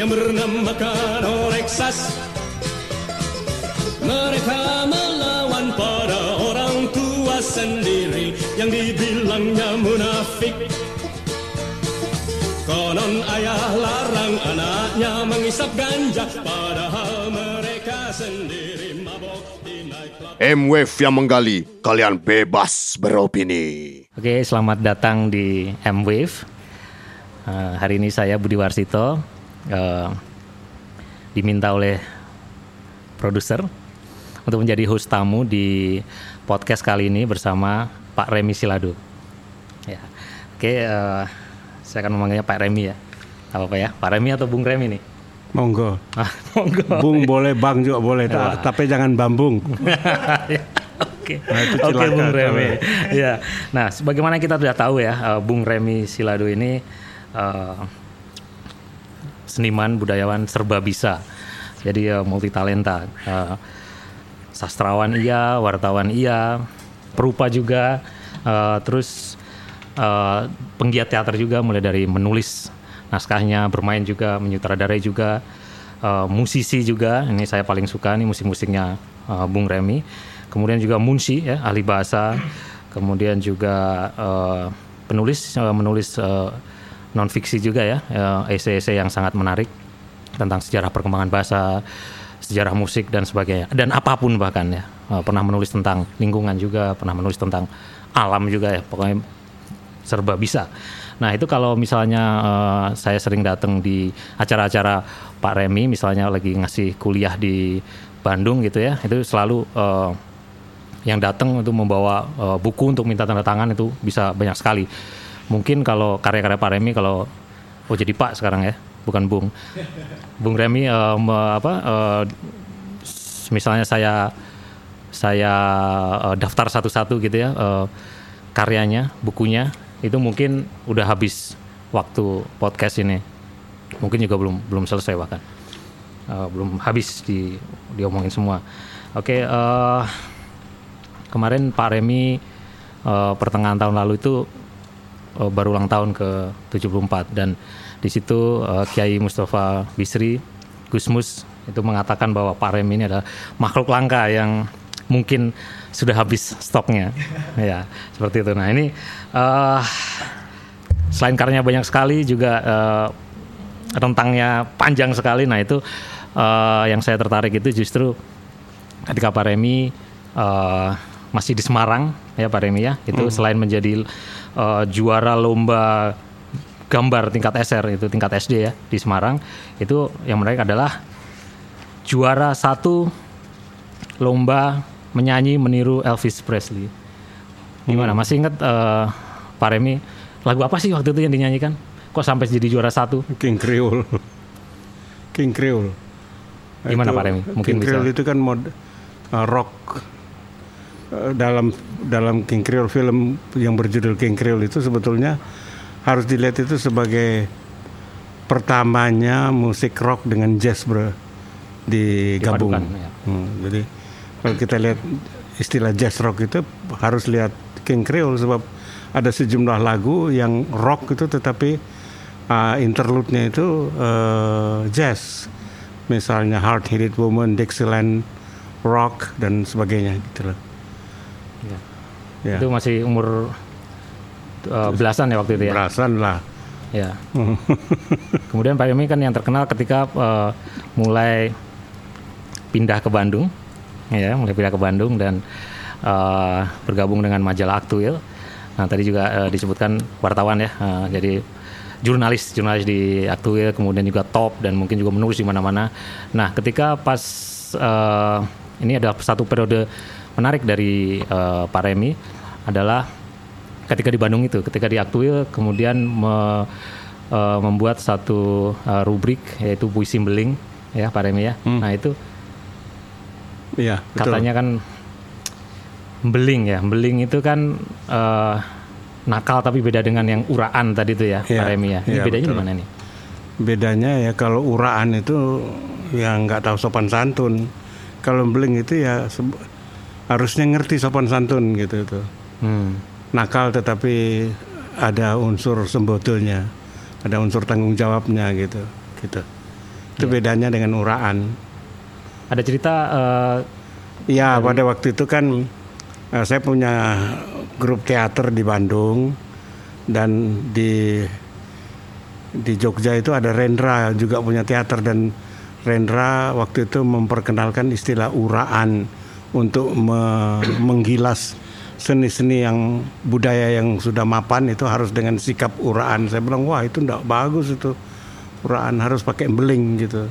yang bernamakan Oreksas Mereka melawan pada orang tua sendiri yang dibilangnya munafik Konon ayah larang anaknya mengisap ganja Padahal mereka sendiri mabok di nightclub M-Wave yang menggali, kalian bebas beropini. Oke, selamat datang di M-Wave. Eh, hari ini saya Budi Warsito eh, diminta oleh produser untuk menjadi host tamu di podcast kali ini bersama Pak Remi Siladu. Ya. Oke, eh, saya akan memanggilnya Pak Remi ya. Apa apa ya? Pak Remi atau Bung Remi nih? Monggo. Ah, monggo. Bung boleh, Bang juga boleh, Wah. tapi jangan bambung. Oke, Nah, itu oke Bung Remi. ya, nah sebagaimana kita sudah tahu ya, eh, Bung Remi Silado ini eh, seniman budayawan serba bisa, jadi multi talenta, sastrawan iya, wartawan iya, perupa juga, eh, terus eh, penggiat teater juga, mulai dari menulis naskahnya, bermain juga, menyutradarai juga, eh, musisi juga. Ini saya paling suka nih musik-musiknya eh, Bung Remi. Kemudian juga munshi ya, ahli bahasa. Kemudian juga eh, penulis eh, menulis non fiksi juga ya, eh, esai-esai yang sangat menarik tentang sejarah perkembangan bahasa, sejarah musik dan sebagainya dan apa pun bahkan ya. Eh, pernah menulis tentang lingkungan juga, pernah menulis tentang alam juga ya. Pokoknya serba bisa. Nah itu kalau misalnya eh, saya sering datang di acara-acara Pak Remi, misalnya lagi ngasih kuliah di Bandung gitu ya, itu selalu eh, yang datang untuk membawa eh, buku untuk minta tanda tangan itu bisa banyak sekali. Mungkin kalau karya-karya Pak Remi kalau oh jadi Pak sekarang ya, bukan Bung. Bung Remi me- apa s- misalnya saya saya eh, daftar satu-satu gitu ya eh, karyanya, bukunya itu mungkin udah habis waktu podcast ini. Mungkin juga belum belum selesai bahkan. Eh, belum habis di diomongin semua. Oke, eh, kemarin Pak Remi eh, pertengahan tahun lalu itu eh, baru ulang tahun ke 74 dan di situ eh, Kiai Mustafa Bisri Gusmus itu mengatakan bahwa Pak Remi ini adalah makhluk langka yang mungkin sudah habis stoknya. Ya seperti itu. Nah ini eh, selain karyanya banyak sekali juga eh, rentangnya panjang sekali. Nah itu eh, yang saya tertarik itu justru ketika Pak Remi eh, masih di Semarang ya Pak Remi ya. Itu selain menjadi eh, juara lomba gambar tingkat SR itu tingkat SD ya di Semarang itu yang menarik adalah juara satu lomba menyanyi meniru Elvis Presley gimana masih ingat eh, Pak Remi lagu apa sih waktu itu yang dinyanyikan kok sampai jadi juara satu King Creole. King Creole. Gimana, Itu- Pak Remi? Mungkin King bisa. Creole itu kan mod uh, rock Uh, dalam dalam King Creole film yang berjudul King Creole itu sebetulnya harus dilihat itu sebagai pertamanya musik rock dengan jazz bro digabung. Dipadukan, ya. Hmm, jadi kalau kita lihat istilah jazz rock itu harus lihat King Creole sebab ada sejumlah lagu yang rock itu tetapi uh, interlude-nya itu uh, jazz. Misalnya Hard Headed Woman, Dixieland Rock dan sebagainya gitu loh. Ya. Ya. itu masih umur eh, belasan ya waktu itu ya Belasan lah. Ya. Kemudian Pak Remi kan yang terkenal ketika eh, mulai pindah ke Bandung, ya, mulai pindah ke Bandung dan eh, bergabung dengan majalah Aktuil. Nah tadi juga eh, disebutkan wartawan ya, eh, jadi jurnalis, jurnalis di Aktuil, kemudian juga top dan mungkin juga menulis di mana-mana. Nah ketika pas eh, ini adalah satu periode menarik dari eh, Pak Remi adalah ketika di Bandung itu, ketika di Aktuil kemudian me- eh, membuat satu eh, rubrik yaitu puisi beling ya Pak Remi ya. Nah itu Iya, betul. katanya kan beling ya, beling itu kan eh, nakal tapi beda dengan yang uraan tadi itu ya Pak Iya, Remi ya. Ini iya, bedanya betul. di mana nih? Bedanya ya kalau uraan itu yang nggak tahu sopan santun. Kalau beling itu ya harusnya ngerti sopan santun gitu itu. Hmm. Nakal tetapi ada unsur sembotolnya, ada unsur tanggung jawabnya gitu, gitu. Itu bedanya dengan uraan. Ada cerita eh, Ya, pada waktu itu kan eh, saya punya grup teater di Bandung dan di di Jogja itu ada Rendra juga punya teater dan Rendra waktu itu memperkenalkan istilah uraan untuk me- menggilas seni-seni yang budaya yang sudah mapan itu harus dengan sikap uraan. Saya bilang wah itu enggak bagus itu uraan harus pakai beling gitu.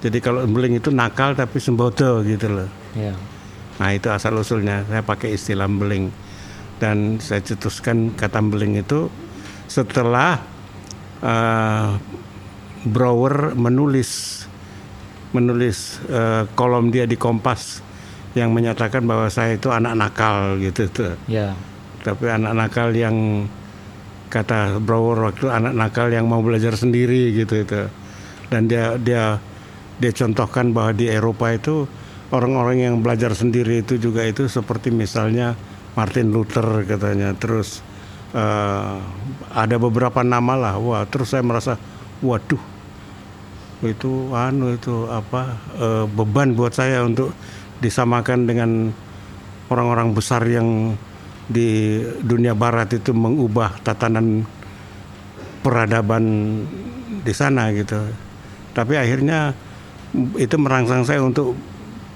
Jadi kalau beling itu nakal tapi sembodo gitu loh. ya. Nah itu asal usulnya saya pakai istilah beling dan saya cetuskan kata beling itu setelah eh, Brower menulis menulis eh, kolom dia di Kompas yang menyatakan bahwa saya itu anak nakal gitu tuh. Ya. Tapi anak nakal yang kata Brower waktu anak nakal yang mau belajar sendiri gitu itu. Dan dia dia dia contohkan bahwa di Eropa itu orang-orang yang belajar sendiri itu juga itu seperti misalnya Martin Luther katanya. Terus eh, ada beberapa nama lah. Wah, terus saya merasa waduh itu anu itu apa eh, beban buat saya untuk disamakan dengan orang-orang besar yang di dunia barat itu mengubah tatanan peradaban di sana gitu. Tapi akhirnya itu merangsang saya untuk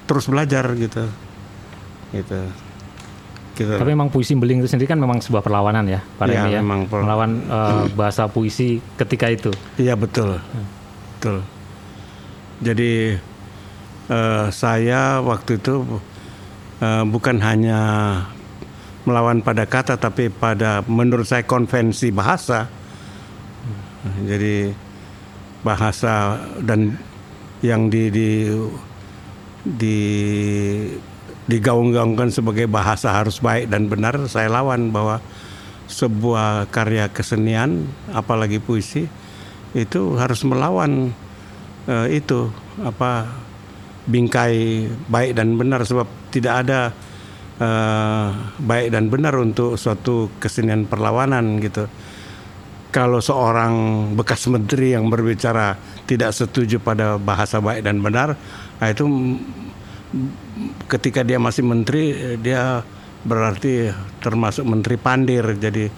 terus belajar gitu. Gitu. Gitu. Tapi memang puisi beling itu sendiri kan memang sebuah perlawanan ya, Pak Remi ya. memang per- melawan eh, bahasa puisi ketika itu. Iya betul, betul. Jadi eh, saya waktu itu eh, bukan hanya melawan pada kata, tapi pada menurut saya konvensi bahasa. Jadi bahasa dan yang di di di digaung-gaungkan sebagai bahasa harus baik dan benar, saya lawan bahwa sebuah karya kesenian, apalagi puisi, itu harus melawan eh, itu apa bingkai baik dan benar sebab tidak ada eh, baik dan benar untuk suatu kesenian perlawanan gitu. Kalau seorang bekas menteri yang berbicara tidak setuju pada bahasa baik dan benar, nah itu ketika dia masih menteri dia berarti termasuk menteri pandir jadi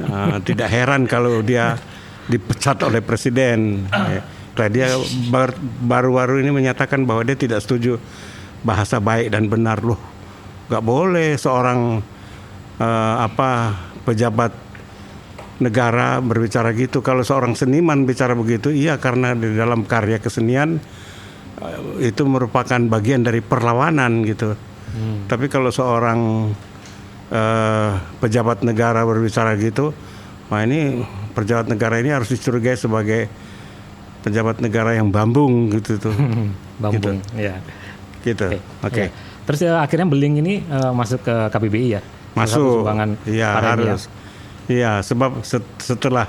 uh, tidak heran kalau dia dipecat oleh presiden ya. Nah, dia bar- baru-baru ini menyatakan bahwa dia tidak setuju bahasa baik dan benar. Loh nggak boleh seorang uh, apa pejabat negara berbicara gitu. Kalau seorang seniman bicara begitu iya karena di dalam karya kesenian eh, itu merupakan bagian dari perlawanan gitu. Tapi kalau seorang eh, pejabat negara berbicara gitu, wah ini pejabat negara ini harus dicurigai sebagai pejabat negara yang bambung gitu tuh. Bambung. Ya. gitu. Oke. Ya. Terus ya, akhirnya beling ini eh, masuk ke KBBI ya. Masuk. Sumbangan Iya, ya. harus. Iya, sebab set- setelah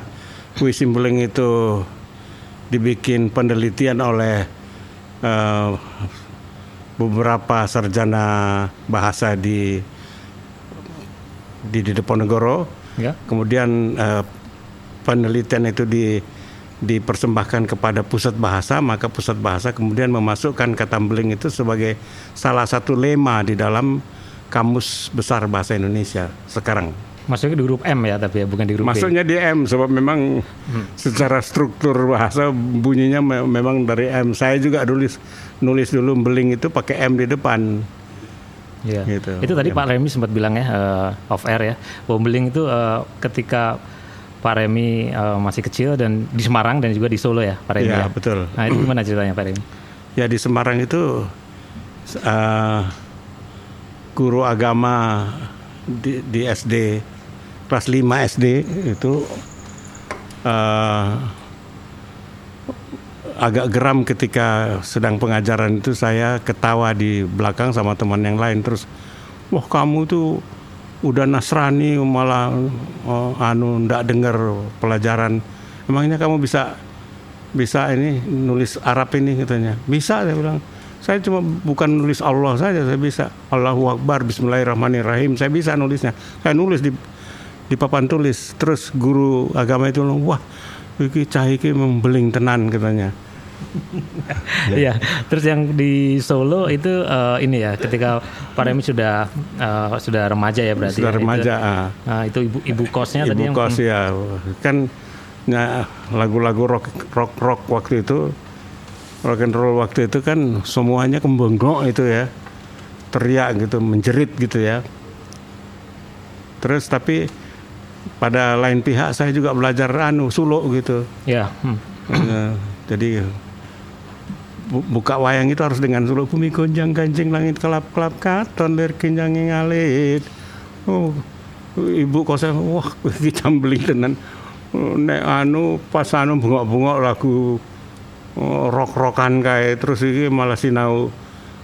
puisi beling itu dibikin penelitian oleh eh, beberapa sarjana bahasa di di, di Diponegoro. Ya. Kemudian eh, penelitian itu di dipersembahkan kepada pusat bahasa, maka pusat bahasa kemudian memasukkan kata beling itu sebagai salah satu lema di dalam kamus besar bahasa Indonesia sekarang. Masuknya di grup M ya tapi ya bukan di grup B. Masuknya di M sebab memang secara struktur bahasa bunyinya me- memang dari M. Saya juga nulis nulis dulu beling itu pakai M di depan. Iya. Gitu. Itu tadi Ya. Pak Remi sempat bilang ya eh, off air ya, bahwa beling itu eh, ketika Pak Remi eh, masih kecil dan di Semarang dan juga di Solo ya, Pak Remi. Iya, ya? betul. Nah itu gimana ceritanya Pak Remi? Ya di Semarang itu eh, guru agama di, di SD kelas 5 SD itu eh, agak geram ketika sedang pengajaran itu saya ketawa di belakang sama teman yang lain terus wah kamu tuh udah Nasrani malah oh, anu ndak dengar pelajaran. Emangnya kamu bisa bisa ini nulis Arab ini katanya. Bisa saya bilang. Saya cuma bukan nulis Allah saja saya bisa. Allahu Akbar Bismillahirrahmanirrahim saya bisa nulisnya. Saya nulis di di papan tulis. Terus guru agama itu bilang wah iki cah iki membeling tenan katanya Iya. Terus yang di Solo itu eh, ini ya, ketika Pak Remi sudah eh, sudah remaja ya berarti. Sudah ya, remaja, Itu, ah. Nah, itu ibu ibu kosnya tadi Ibu yang kos ya kan ya, lagu-lagu rock rock rock waktu itu rock and roll waktu itu kan semuanya kembengok itu ya teriak gitu menjerit gitu ya terus tapi pada lain pihak saya juga belajar anu suluk gitu Ya. hmm. Ya, jadi buka wayang itu harus dengan suluk bumi gonjang ganjing langit kelap kelap katon lir kinjang ngalit oh ibu kosa wah kita beli tenan nek anu pas anu bengok-bengok lagu oh, rock-rockan kayak terus ini malah sinau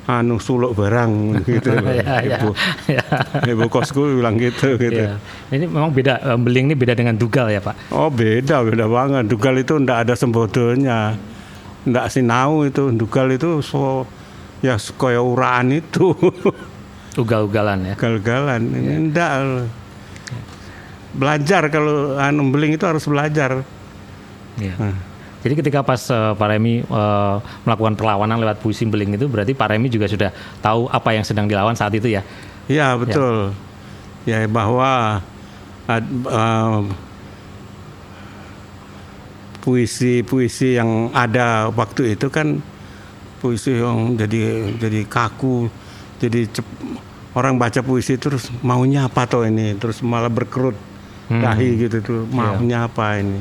anu suluk barang gitu Ya, ya, ibu ya. ibu kosku bilang gitu gitu Iya. Ini memang beda eh, beling ini beda dengan dugal ya Pak. Oh beda, beda banget. Dugal itu ndak ada sembodonya. Ndak sinau itu. Dugal itu so ya kaya uraan itu. Ugal-ugalan ya. Gal-galan. Ndak. Belajar kalau anu beling itu harus belajar. Iya. Jadi ketika pas eh, Pak Remi eh, melakukan perlawanan lewat puisi beling itu berarti Pak Remi juga sudah tahu apa yang sedang dilawan saat itu ya. Ya betul. Ya, bahwa ad- eh, puisi-puisi yang ada waktu itu kan puisi yang jadi jadi kaku, jadi cep- orang baca puisi terus maunya apa toh ini, terus malah berkerut dahi gitu tuh maunya apa ini.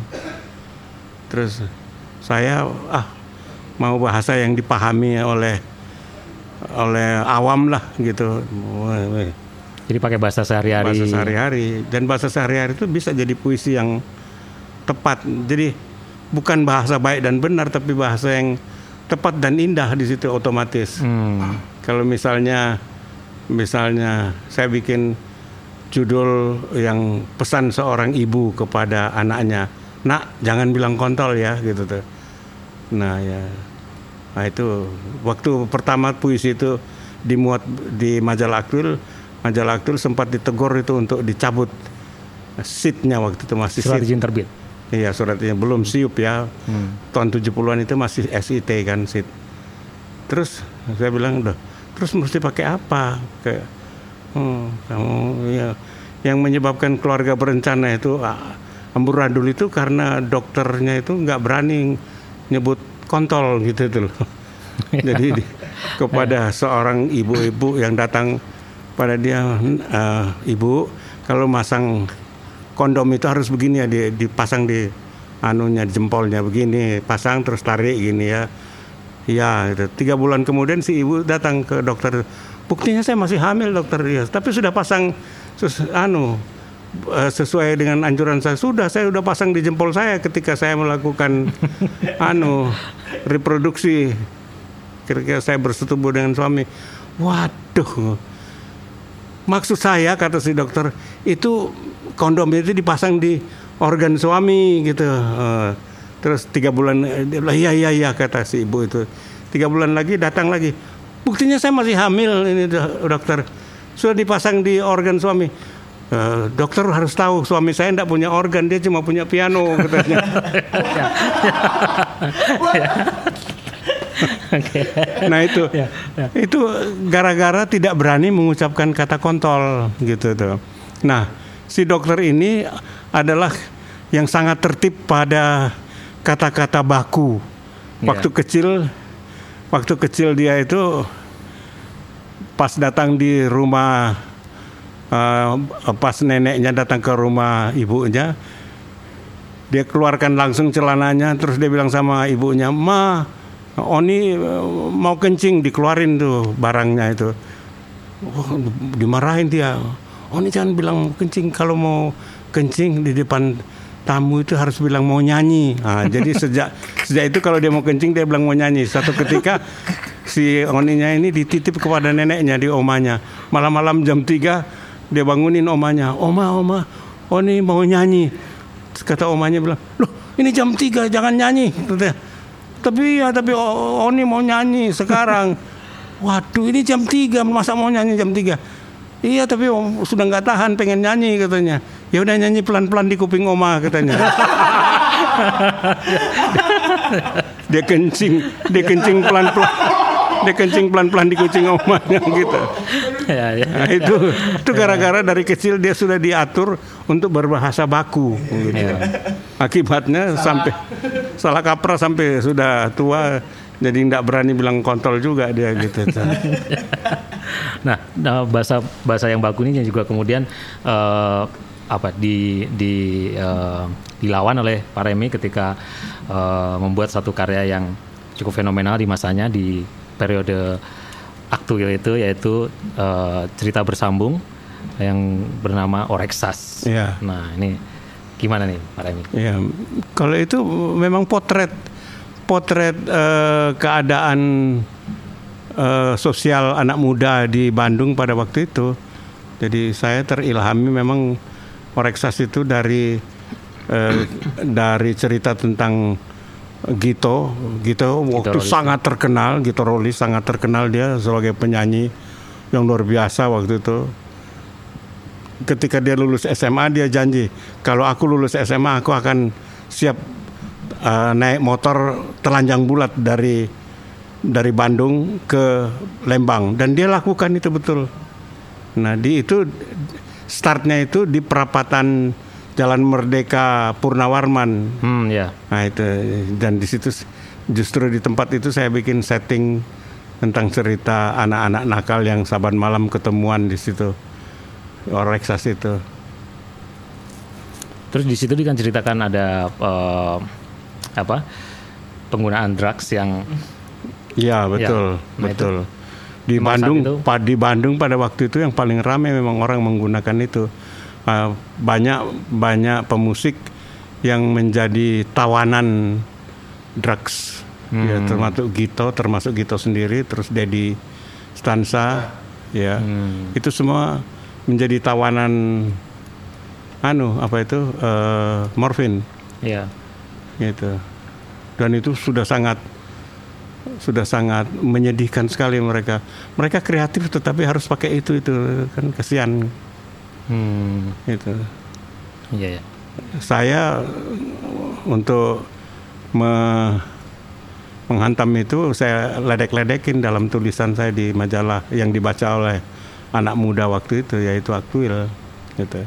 Terus saya ah mau bahasa yang dipahami oleh oleh awam lah gitu. Jadi pakai bahasa sehari-hari. bahasa sehari-hari dan bahasa sehari-hari itu bisa jadi puisi yang tepat jadi bukan bahasa baik dan benar tapi bahasa yang tepat dan indah di situ otomatis Hmm. kalau misalnya misalnya saya bikin judul yang pesan seorang ibu kepada anaknya nak jangan bilang kontol ya gitu tuh nah ya nah itu waktu pertama puisi itu dimuat di majalah aktual majalah aktual sempat ditegur itu untuk dicabut seatnya waktu itu masih Surat izin terbit. Iya suratnya belum siup ya. Tahun 70-an itu masih SIT kan SIT. Terus saya bilang udah terus mesti pakai apa? Kayak oh, kamu ya yang menyebabkan keluarga berencana itu ah, amburadul itu karena dokternya itu nggak berani nyebut kontol gitu tuh loh. Jadi di- kepada seorang ibu-ibu yang datang pada dia "Eh, ibu kalau masang kondom itu harus begini ya di- dipasang di anunya di jempolnya begini pasang terus tarik gini ya. Ya gitu. tiga bulan kemudian si ibu datang ke dokter. Buktinya saya masih hamil dokter. Ya tapi sudah pasang sus, anu eh, sesuai dengan anjuran saya. Sudah saya sudah pasang di jempol saya ketika saya melakukan anu reproduksi. Kira-kira saya bersetubuh dengan suami. Waduh. Maksud saya kata si dokter itu kondom itu dipasang di organ suami gitu. Eh, terus tiga bulan eh, dia bilang iya iya iya kata si ibu itu. Tiga bulan lagi datang lagi. Buktinya saya masih hamil ini do- dokter. Sudah dipasang di organ suami. "Eh, dokter harus tahu suami saya tidak punya organ dia cuma punya piano katanya. Nah itu. Ya, ya. itu gara-gara tidak berani mengucapkan kata kontol gitu tuh. Nah, si dokter ini adalah yang sangat tertib pada kata-kata baku. Ya. Waktu kecil waktu kecil dia itu pas datang di rumah eh, pas neneknya datang ke rumah ibunya dia keluarkan langsung celananya terus dia bilang sama ibunya ma Oni mau kencing dikeluarin tuh barangnya itu Wah, dimarahin dia Oni jangan bilang mau kencing. Kalau mau kencing di depan tamu itu harus bilang mau nyanyi. Nah, jadi sejak sejak itu kalau dia mau kencing dia bilang mau nyanyi. Satu ketika si Oninya ini dititip kepada neneknya di omanya. Malam-malam jam 3 dia bangunin omanya. Oma oma Oni mau nyanyi. Terus kata omanya bilang, loh ini jam 3 jangan nyanyi. Tapi ya tapi Oni mau nyanyi sekarang. Waduh ini jam 3 masa mau nyanyi jam 3 Iya tapi om sudah nggak tahan pengen nyanyi katanya. Ya udah nyanyi pelan-pelan di kuping oma katanya. dia kencing, dia kencing pelan-pelan. Dia kencing pelan-pelan di kucing omanya gitu. ya, ya. Nah, itu itu gara-gara dari kecil dia sudah diatur untuk berbahasa baku gitu. Akibatnya sampai salah kaprah sampai sudah tua jadi tidak berani bilang kontol juga dia gitu. Nah, nah, bahasa bahasa yang baku ini juga kemudian eh, apa di di eh, dilawan oleh Pak Remi ketika eh, membuat satu karya yang cukup fenomenal di masanya di periode aktual itu yaitu eh, cerita bersambung yang bernama Oreksas. Iya. Nah, ini gimana nih Pak Remi? Ya, kalau itu memang potret potret eh, keadaan eh, sosial anak muda di Bandung pada waktu itu. Jadi saya terilhami memang Oreksas itu dari eh, dari cerita tentang Gito, Gito waktu Rolis. sangat terkenal, Gito Rolis sangat terkenal dia sebagai penyanyi yang luar biasa waktu itu ketika dia lulus SMA dia janji kalau aku lulus SMA aku akan siap uh, naik motor telanjang bulat dari dari Bandung ke Lembang dan dia lakukan itu betul. Nah di itu startnya itu di perapatan Jalan Merdeka Purnawarman. Hmm, ya. Nah itu dan di situ justru di tempat itu saya bikin setting tentang cerita anak-anak nakal yang saban malam ketemuan di situ. Oreksas itu. Terus di situ kan ceritakan ada eh, apa? penggunaan drugs yang Iya betul, nah betul. Di Memang saat Bandung, itu- di Bandung pada waktu itu yang paling ramai memang orang menggunakan itu. Uh, banyak banyak pemusik yang menjadi tawanan drugs. Ya, termasuk Gito, termasuk Gito sendiri, terus Dedi Stansa, ya. Itu semua menjadi tawanan anu apa itu eh, morfin ya gitu. Dan itu sudah sangat sudah sangat menyedihkan sekali mereka. Mereka kreatif tetapi harus pakai itu itu kan kasihan hmm, gitu. iya ya. Saya untuk me- menghantam itu saya ledek-ledekin dalam tulisan saya di majalah yang dibaca oleh anak muda waktu itu yaitu Aktuil gitu.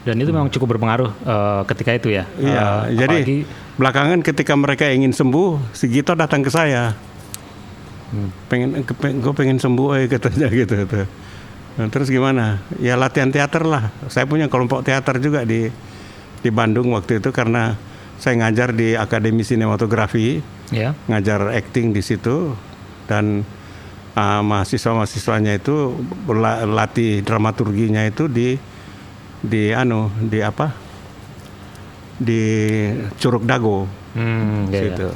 Dan itu memang cukup berpengaruh eh, ketika itu ya. Iya, Eh, jadi apalagi- belakangan ketika mereka ingin sembuh, si Gito datang ke saya. Pengen, gue pengen sembuh, eh, katanya gitu. tuh. Nah, terus gimana? Ya latihan teater lah. Saya punya kelompok teater juga di di Bandung waktu itu karena saya ngajar di Akademi Sinematografi, ya. ngajar acting di situ dan uh, mahasiswa-mahasiswanya itu berlatih dramaturginya itu di di anu di apa di Curug Dago Hmm, iya, iya. situ.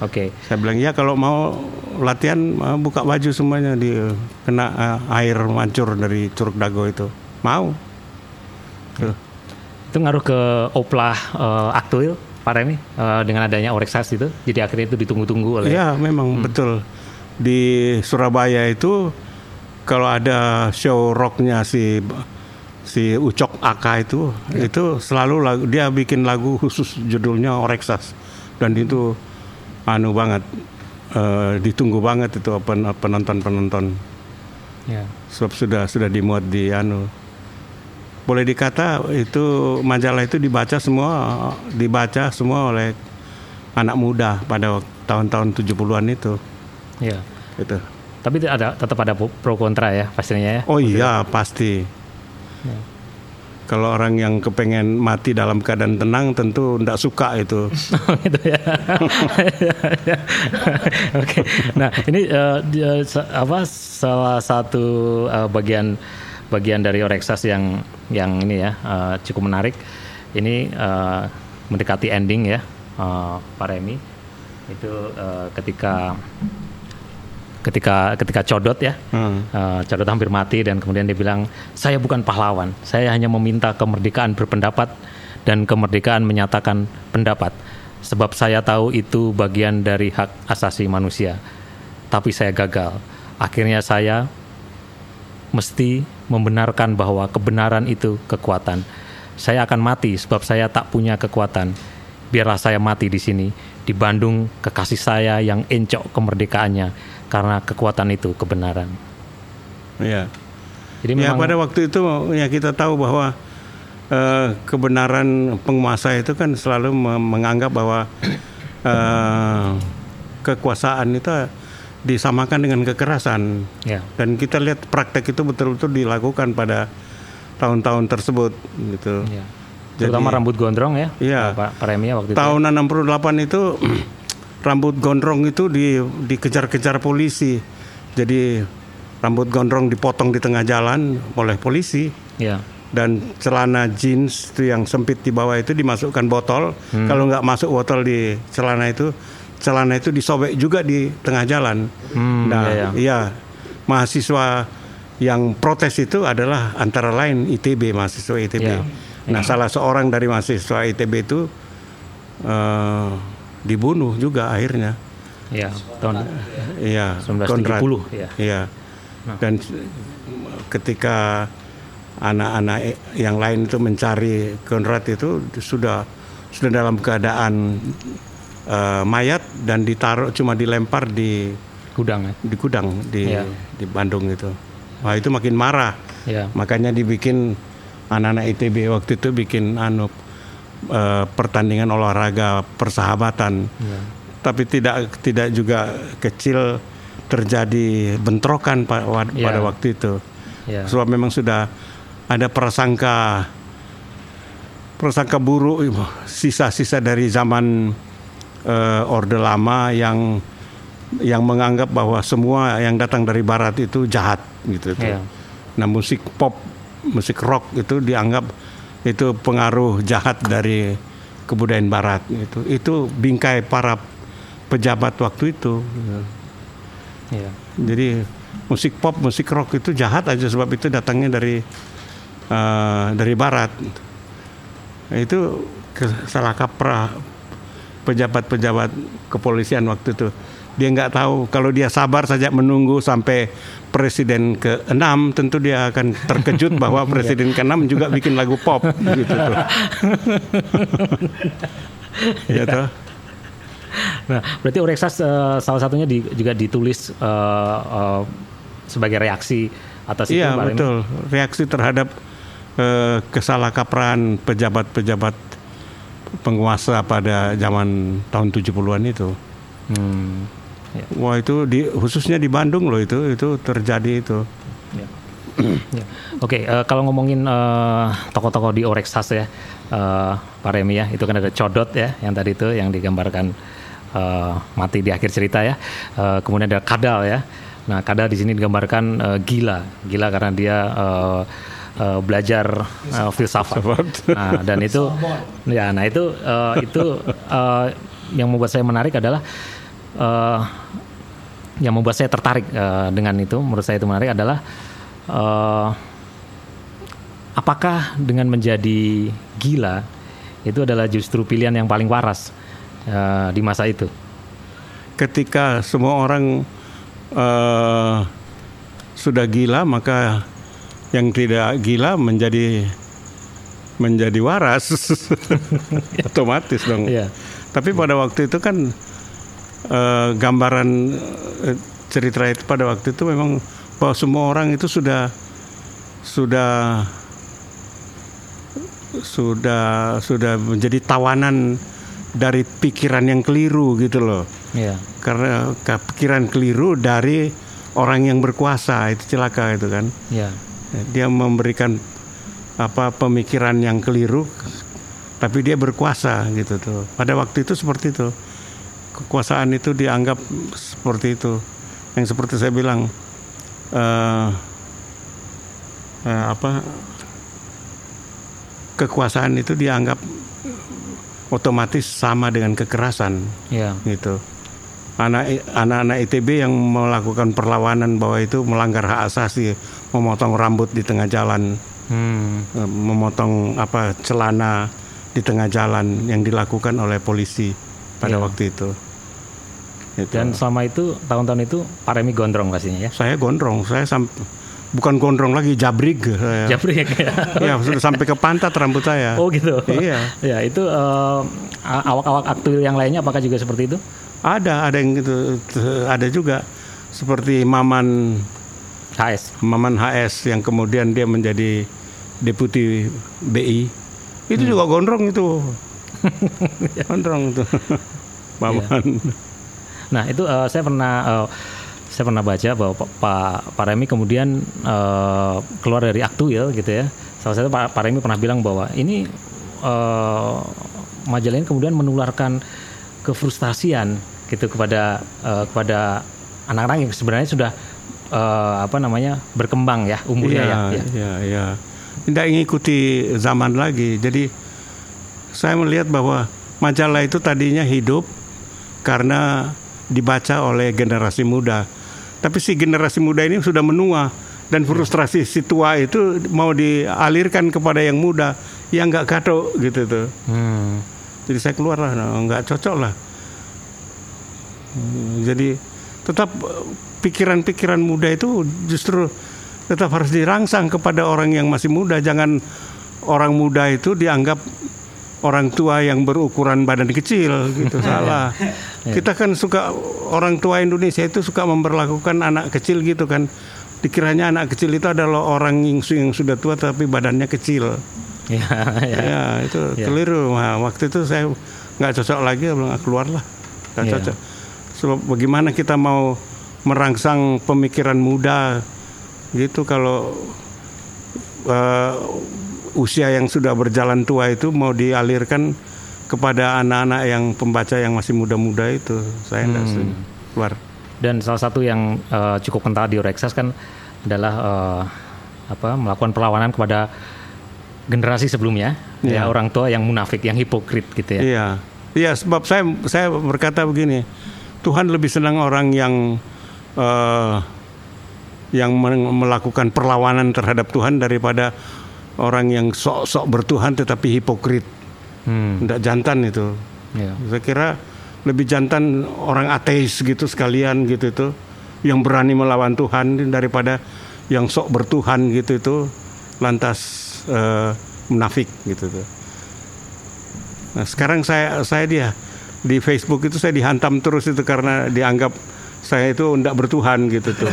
Oke. Saya bilang ya kalau mau latihan uh, buka baju semuanya di kena uh, air mancur dari Curug Dago itu. Mau. Tuh. Itu ngaruh ke oplah eh, aktuil Pak Remi eh, dengan adanya Oreksas itu. Jadi akhirnya itu ditunggu-tunggu oleh Iya memang betul di Surabaya itu kalau ada show rocknya si si Ucok Aka itu itu selalu lagu, dia bikin lagu khusus judulnya Oreksas dan itu anu banget eh, ditunggu banget itu pen- penonton-penonton Ya. sebab sudah sudah dimuat di anu boleh dikata itu majalah itu dibaca semua dibaca semua oleh anak muda pada tahun-tahun 70-an itu Ya. gitu. Tapi itu ada tetap ada pro kontra ya pastinya ya. Oh iya pasti. Kalau orang yang kepengen mati dalam keadaan tenang tentu tidak suka itu. gitu ya. Oke. Nah, ini eh, apa salah satu eh, bagian bagian dari Oreksas yang yang ini ya eh, cukup menarik. Ini mendekati ending ya, Pak Remi. Itu ketika ketika ketika codot ya. Hmm. Eh, Codot hampir mati dan kemudian dia bilang saya bukan pahlawan. Saya hanya meminta kemerdekaan berpendapat dan kemerdekaan menyatakan pendapat. Sebab saya tahu itu bagian dari hak asasi manusia. Tapi saya gagal. Akhirnya saya mesti membenarkan bahwa kebenaran itu kekuatan. Saya akan mati sebab saya tak punya kekuatan. Biarlah saya mati di sini di Bandung kekasih saya yang encok kemerdekaannya karena kekuatan itu kebenaran. Ya. Jadi Ya memang pada waktu itu ya kita tahu bahwa eh, kebenaran penguasa itu kan selalu me- menganggap bahwa eh, kekuasaan itu disamakan dengan kekerasan ya dan kita lihat praktek itu betul-betul dilakukan pada tahun-tahun tersebut gitu. ya. Terutama Jadi- rambut gondrong ya, Iya. Pak Pak Remi ya waktu itu. Tahun 68 itu rambut gondrong itu di dikejar-kejar polisi. Jadi rambut gondrong dipotong di tengah jalan oleh polisi Ya. dan celana jeans itu yang sempit di bawah itu dimasukkan botol. Hmm. Kalau nggak masuk botol di celana itu, celana itu disobek juga di tengah jalan. Hmm, nah, iya, iya. iya, mahasiswa yang protes itu adalah antara lain ITB, mahasiswa ITB. Iya, Nah, salah seorang dari mahasiswa ITB itu eh, dibunuh juga akhirnya. Ya, tahun Iya, 1970 Konrad. ya. Iya. Dan ketika anak-anak yang lain itu mencari Konrad itu sudah sudah dalam keadaan eh, mayat dan ditaruh cuma dilempar di gudang ya. di gudang di Iya. di Bandung itu. Wah, itu makin marah. Ya. Makanya dibikin anak-anak ITB waktu itu bikin anu eh, pertandingan olahraga persahabatan. Ya. Tapi tidak tidak juga kecil terjadi bentrokan pa- Ya. pada waktu itu. Ya. Sebab memang sudah ada prasangka prasangka buruk sisa-sisa dari zaman eh, Orde Lama yang yang menganggap bahwa semua yang datang dari barat itu jahat gitu. Iya. Nah, musik pop, musik rock itu dianggap itu pengaruh jahat dari kebudayaan barat itu. Itu bingkai para pejabat waktu itu. Ya. Jadi musik pop, musik rock itu jahat aja sebab itu datangnya dari eh, dari barat. Itu ke- salah kaprah pejabat-pejabat kepolisian waktu itu. Dia nggak tahu kalau dia sabar saja menunggu sampai presiden ke-6 tentu dia akan terkejut bahwa presiden ke-6 juga bikin lagu pop gitu tuh. ya toh. Nah, berarti Oreksas eh, salah satunya di- juga ditulis eh, eh, sebagai reaksi atas itu Iya betul. Reaksi terhadap eh, kesalahkaprahan pejabat-pejabat penguasa pada zaman tahun 70-an itu. Hmm. Ya. Wah itu di khususnya di Bandung loh itu itu terjadi itu. Ya. Ya. Oke, eh, kalau ngomongin eh, tokoh-tokoh di Oreksas ya, eh, Pak Remi ya, itu kan ada Codot ya, yang tadi itu yang digambarkan eh, mati di akhir cerita ya. Eh, kemudian ada Kadal ya. Nah, Kadal di sini digambarkan eh, gila, gila karena dia eh, eh, belajar eh, filsafat. Nah, dan itu, ya, nah itu eh, itu eh, yang membuat saya menarik adalah eh, yang membuat saya tertarik eh, dengan itu, menurut saya itu menarik adalah eh, apakah dengan menjadi gila itu adalah justru pilihan yang paling waras eh, di masa itu? Ketika semua orang eh, sudah gila maka yang tidak gila menjadi menjadi waras otomatis dong. Iya. Tapi pada waktu itu kan eh, gambaran eh, cerita itu pada waktu itu memang bahwa semua orang itu sudah sudah sudah sudah menjadi tawanan dari pikiran yang keliru gitu loh. Iya. Karena ke- pikiran keliru dari orang yang berkuasa itu celaka itu kan. Iya. Dia memberikan apa pemikiran yang keliru tapi dia berkuasa gitu tuh. Pada waktu itu seperti itu. Kekuasaan itu dianggap seperti itu. Yang seperti saya bilang eh eh, apa kekuasaan itu dianggap otomatis sama dengan kekerasan Iya. gitu. Anak anak-anak ITB yang melakukan perlawanan bahwa itu melanggar hak asasi, memotong rambut di tengah jalan, Hmm. eh, memotong apa celana di tengah jalan yang dilakukan oleh polisi pada Iya. waktu itu. Gitu. Dan selama itu tahun-tahun itu Pak Remi gondrong pastinya ya. saya gondrong, saya bukan gondrong lagi, jabrig. Saya. Jabrik ya. ya sudah sampai ke pantat rambut saya. Oh gitu. Iya. ya itu eh, awak-awak aktuil yang lainnya apakah juga seperti itu? Ada, ada yang gitu, ada juga seperti Maman HS. Maman HS yang kemudian dia menjadi deputi BI. Itu juga gondrong itu. gondrong itu. Maman. Nah itu eh, saya pernah eh, saya pernah baca bahwa Pak Pak Remi kemudian eh, keluar dari aktuil gitu ya. Salah satu Pak, Pak Remi pernah bilang bahwa ini eh, majalah ini kemudian menularkan kefrustasian gitu kepada eh, kepada anak-anak yang sebenarnya sudah eh, apa namanya berkembang ya umurnya ya. Iya, ya. iya, iya. Tidak mengikuti zaman lagi. Jadi saya melihat bahwa majalah itu tadinya hidup karena dibaca oleh generasi muda. Tapi si generasi muda ini sudah menua dan frustrasi si tua itu mau dialirkan kepada yang muda yang nggak kado gitu tuh. Hmm. Jadi saya keluar lah, nah, nggak cocok lah. Hmm, Jadi tetap eh, pikiran-pikiran muda itu justru tetap harus dirangsang kepada orang yang masih muda. Jangan orang muda itu dianggap orang tua yang berukuran badan kecil gitu salah. Kita kan suka orang tua Indonesia itu suka memperlakukan anak kecil gitu kan. Dikiranya anak kecil itu adalah orang yang, yang sudah tua tapi badannya kecil. Ya, ya. Ya, itu Ya. keliru. Nah, waktu itu saya nggak cocok lagi, bilang "Ah, keluar lah, nggak Ya. cocok. Sebab bagaimana kita mau merangsang pemikiran muda gitu kalau eh, usia yang sudah berjalan tua itu mau dialirkan kepada anak-anak yang pembaca yang masih muda-muda itu, saya nggak Hmm. setuju. keluar. Dan salah satu yang eh, cukup kental di Rexas kan adalah eh, apa melakukan perlawanan kepada generasi sebelumnya, ya Iya. orang tua yang munafik, yang hipokrit gitu ya. Iya, iya sebab saya saya berkata begini, Tuhan lebih senang orang yang eh, yang melakukan perlawanan terhadap Tuhan daripada orang yang sok-sok bertuhan tetapi hipokrit, Hmm, tidak jantan itu. ya. Saya kira lebih jantan orang ateis gitu sekalian gitu itu, yang berani melawan Tuhan daripada yang sok bertuhan gitu itu lantas eh, munafik gitu tuh. Nah sekarang saya saya dia di Facebook itu saya dihantam terus itu karena dianggap saya itu tidak bertuhan gitu tuh.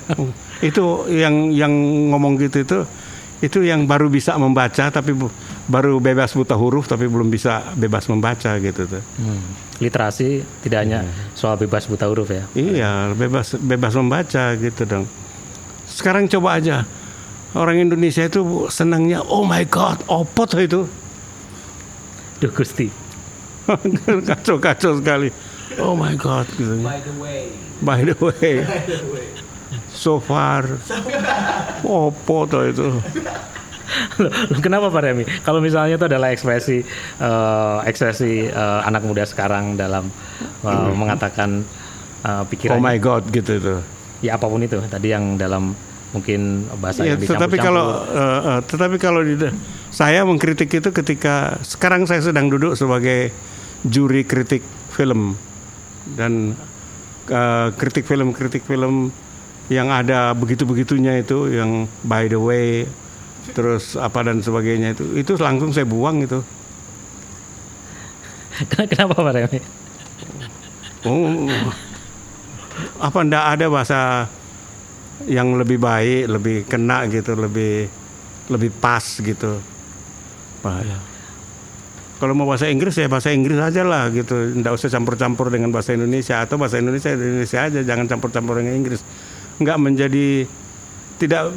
itu yang yang ngomong gitu itu itu yang baru bisa membaca tapi bu- baru bebas buta huruf tapi belum bisa bebas membaca gitu tuh. Hmm. Literasi tidak hanya soal bebas buta huruf ya. Iya, bebas bebas membaca gitu dong. Sekarang coba aja orang Indonesia itu senangnya oh my god, opo tuh itu. Duh Gusti. Kacau-kacau sekali. Oh my god gitu. By the way, By the way, so far opo tuh itu. Loh, kenapa Pak Remi? Kalau misalnya itu adalah ekspresi eh, ekspresi eh, anak muda sekarang dalam eh, mengatakan eh, Oh pikirannya my god gitu itu. ya apa pun itu tadi yang dalam mungkin bahasa Ya, yang tetapi kalau eh, eh, tetapi kalau di, saya mengkritik itu ketika sekarang saya sedang duduk sebagai juri kritik film dan eh, kritik film kritik film yang ada begitu begitunya itu yang by the way terus apa dan sebagainya itu. Itu langsung saya buang itu kenapa Pak Remi? oh, apa ndak ada bahasa yang lebih baik lebih kena gitu lebih lebih pas gitu? Wah, ya. kalau mau bahasa Inggris ya bahasa Inggris aja lah gitu. Ndak usah campur-campur dengan bahasa Indonesia. Atau bahasa Indonesia Indonesia aja. Jangan campur-campur dengan Inggris nggak menjadi tidak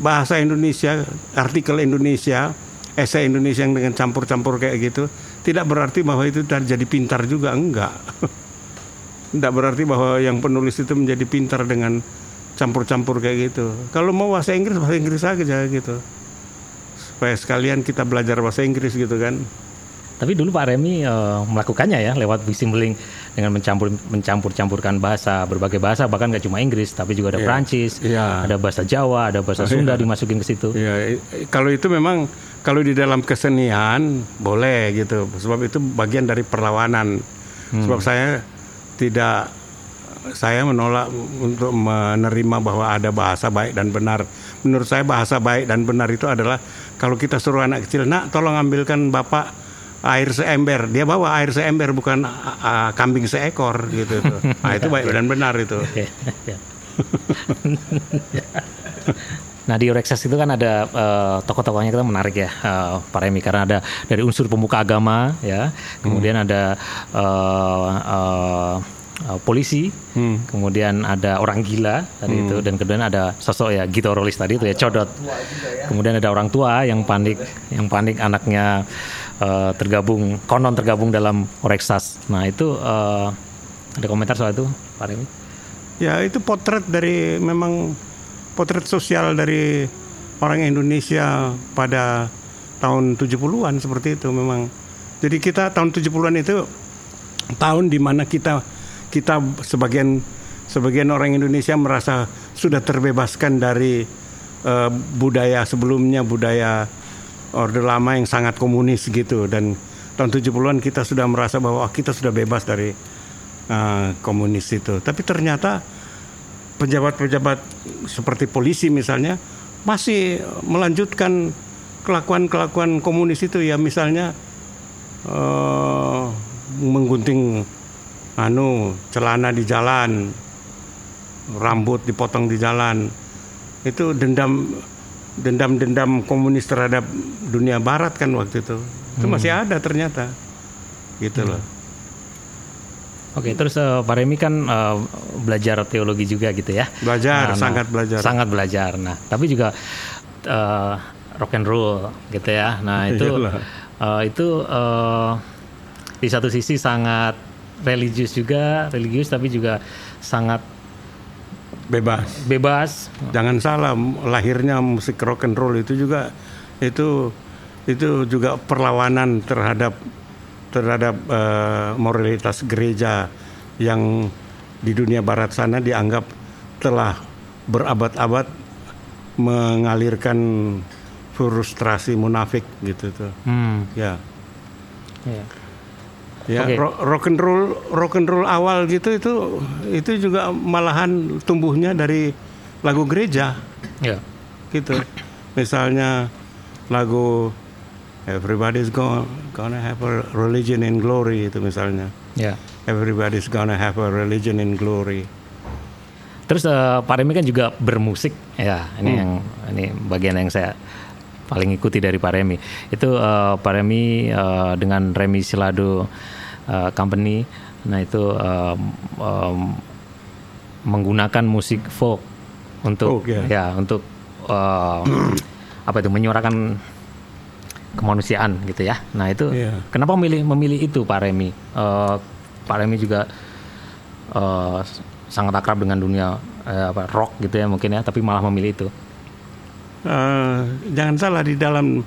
bahasa Indonesia artikel Indonesia esai Indonesia yang dengan campur-campur kayak gitu tidak berarti bahwa itu jadi pintar juga enggak tidak berarti bahwa yang penulis itu menjadi pintar dengan campur-campur kayak gitu. Kalau mau bahasa Inggris bahasa Inggris aja gitu. Supaya sekalian kita belajar bahasa Inggris gitu kan. Tapi dulu Pak Remi eh, melakukannya ya lewat Bisimbling dengan mencampur mencampur-campurkan bahasa berbagai bahasa bahkan nggak cuma Inggris tapi juga ada Iya. Prancis, Iya. ada bahasa Jawa, ada bahasa Sunda dimasukin ke situ. I- kalau itu memang kalau di dalam kesenian boleh gitu. Sebab itu bagian dari perlawanan. Sebab saya tidak saya menolak untuk menerima bahwa ada bahasa baik dan benar. Menurut saya bahasa baik dan benar itu adalah kalau kita suruh anak kecil, nak tolong ambilkan bapak air seember, dia bawa air seember bukan uh, kambing seekor gitu. tuh. Nah itu baik dan benar itu. Ya. Nah di Rexas itu kan ada eh, tokoh-tokohnya kita menarik ya eh, Pak Remi karena ada dari unsur pemuka agama ya, kemudian ada eh, eh, eh, polisi, kemudian ada orang gila tadi itu dan kemudian ada sosok ya gitorolis tadi itu ya codot, kemudian ada orang tua yang panik, yang panik anaknya eh, tergabung konon tergabung dalam Rexas. Nah itu eh, ada komentar soal itu Pak Remi? Ya itu potret dari memang potret sosial dari orang Indonesia pada tahun 70-an seperti itu memang. Jadi kita tahun 70-an itu tahun di mana kita kita sebagian sebagian orang Indonesia merasa sudah terbebaskan dari eh, budaya sebelumnya budaya Orde Lama yang sangat komunis gitu dan tahun 70-an kita sudah merasa bahwa ah, kita sudah bebas dari eh, komunis itu. Tapi ternyata pejabat-pejabat seperti polisi misalnya masih melanjutkan kelakuan-kelakuan komunis itu ya misalnya eh, menggunting anu celana di jalan, rambut dipotong di jalan. Itu dendam dendam-dendam komunis terhadap dunia barat kan waktu itu. Itu masih ada ternyata. Gitu loh. Oke, terus eh, Pak Remi kan eh, belajar teologi juga gitu ya? Belajar, sangat belajar. Sangat belajar. Nah, tapi juga eh, rock and roll gitu ya. Nah itu Iyalah. eh, itu eh, di satu sisi sangat religius juga, religius tapi juga sangat Bebas. bebas. Jangan salah, lahirnya musik rock and roll itu juga itu itu juga perlawanan terhadap terhadap eh, moralitas gereja yang di dunia barat sana dianggap telah berabad-abad mengalirkan frustrasi munafik gitu tuh. Hmm, Ya. ya. Ya, Oke. ro- rock and roll rock and roll awal gitu itu itu juga malahan tumbuhnya dari lagu gereja Ya. gitu. Misalnya lagu Everybody's gonna, gonna have a religion in glory itu misalnya. Ya. Everybody's gonna have a religion in glory. Terus eh, Pak Remi kan juga bermusik, ya ini Hmm. yang ini bagian yang saya paling ikuti dari Pak Remi. Itu eh, Pak Remi eh, dengan Remi Silado eh, Company, nah itu eh, em, menggunakan musik folk untuk Folk, ya. ya untuk eh, apa itu menyuarakan kemanusiaan gitu ya. Nah itu Iya. kenapa memilih memilih itu Pak Remi? Eh, Pak Remi juga eh, sangat akrab dengan dunia eh, apa rock gitu ya mungkin ya, tapi malah memilih itu. Eh, jangan salah di dalam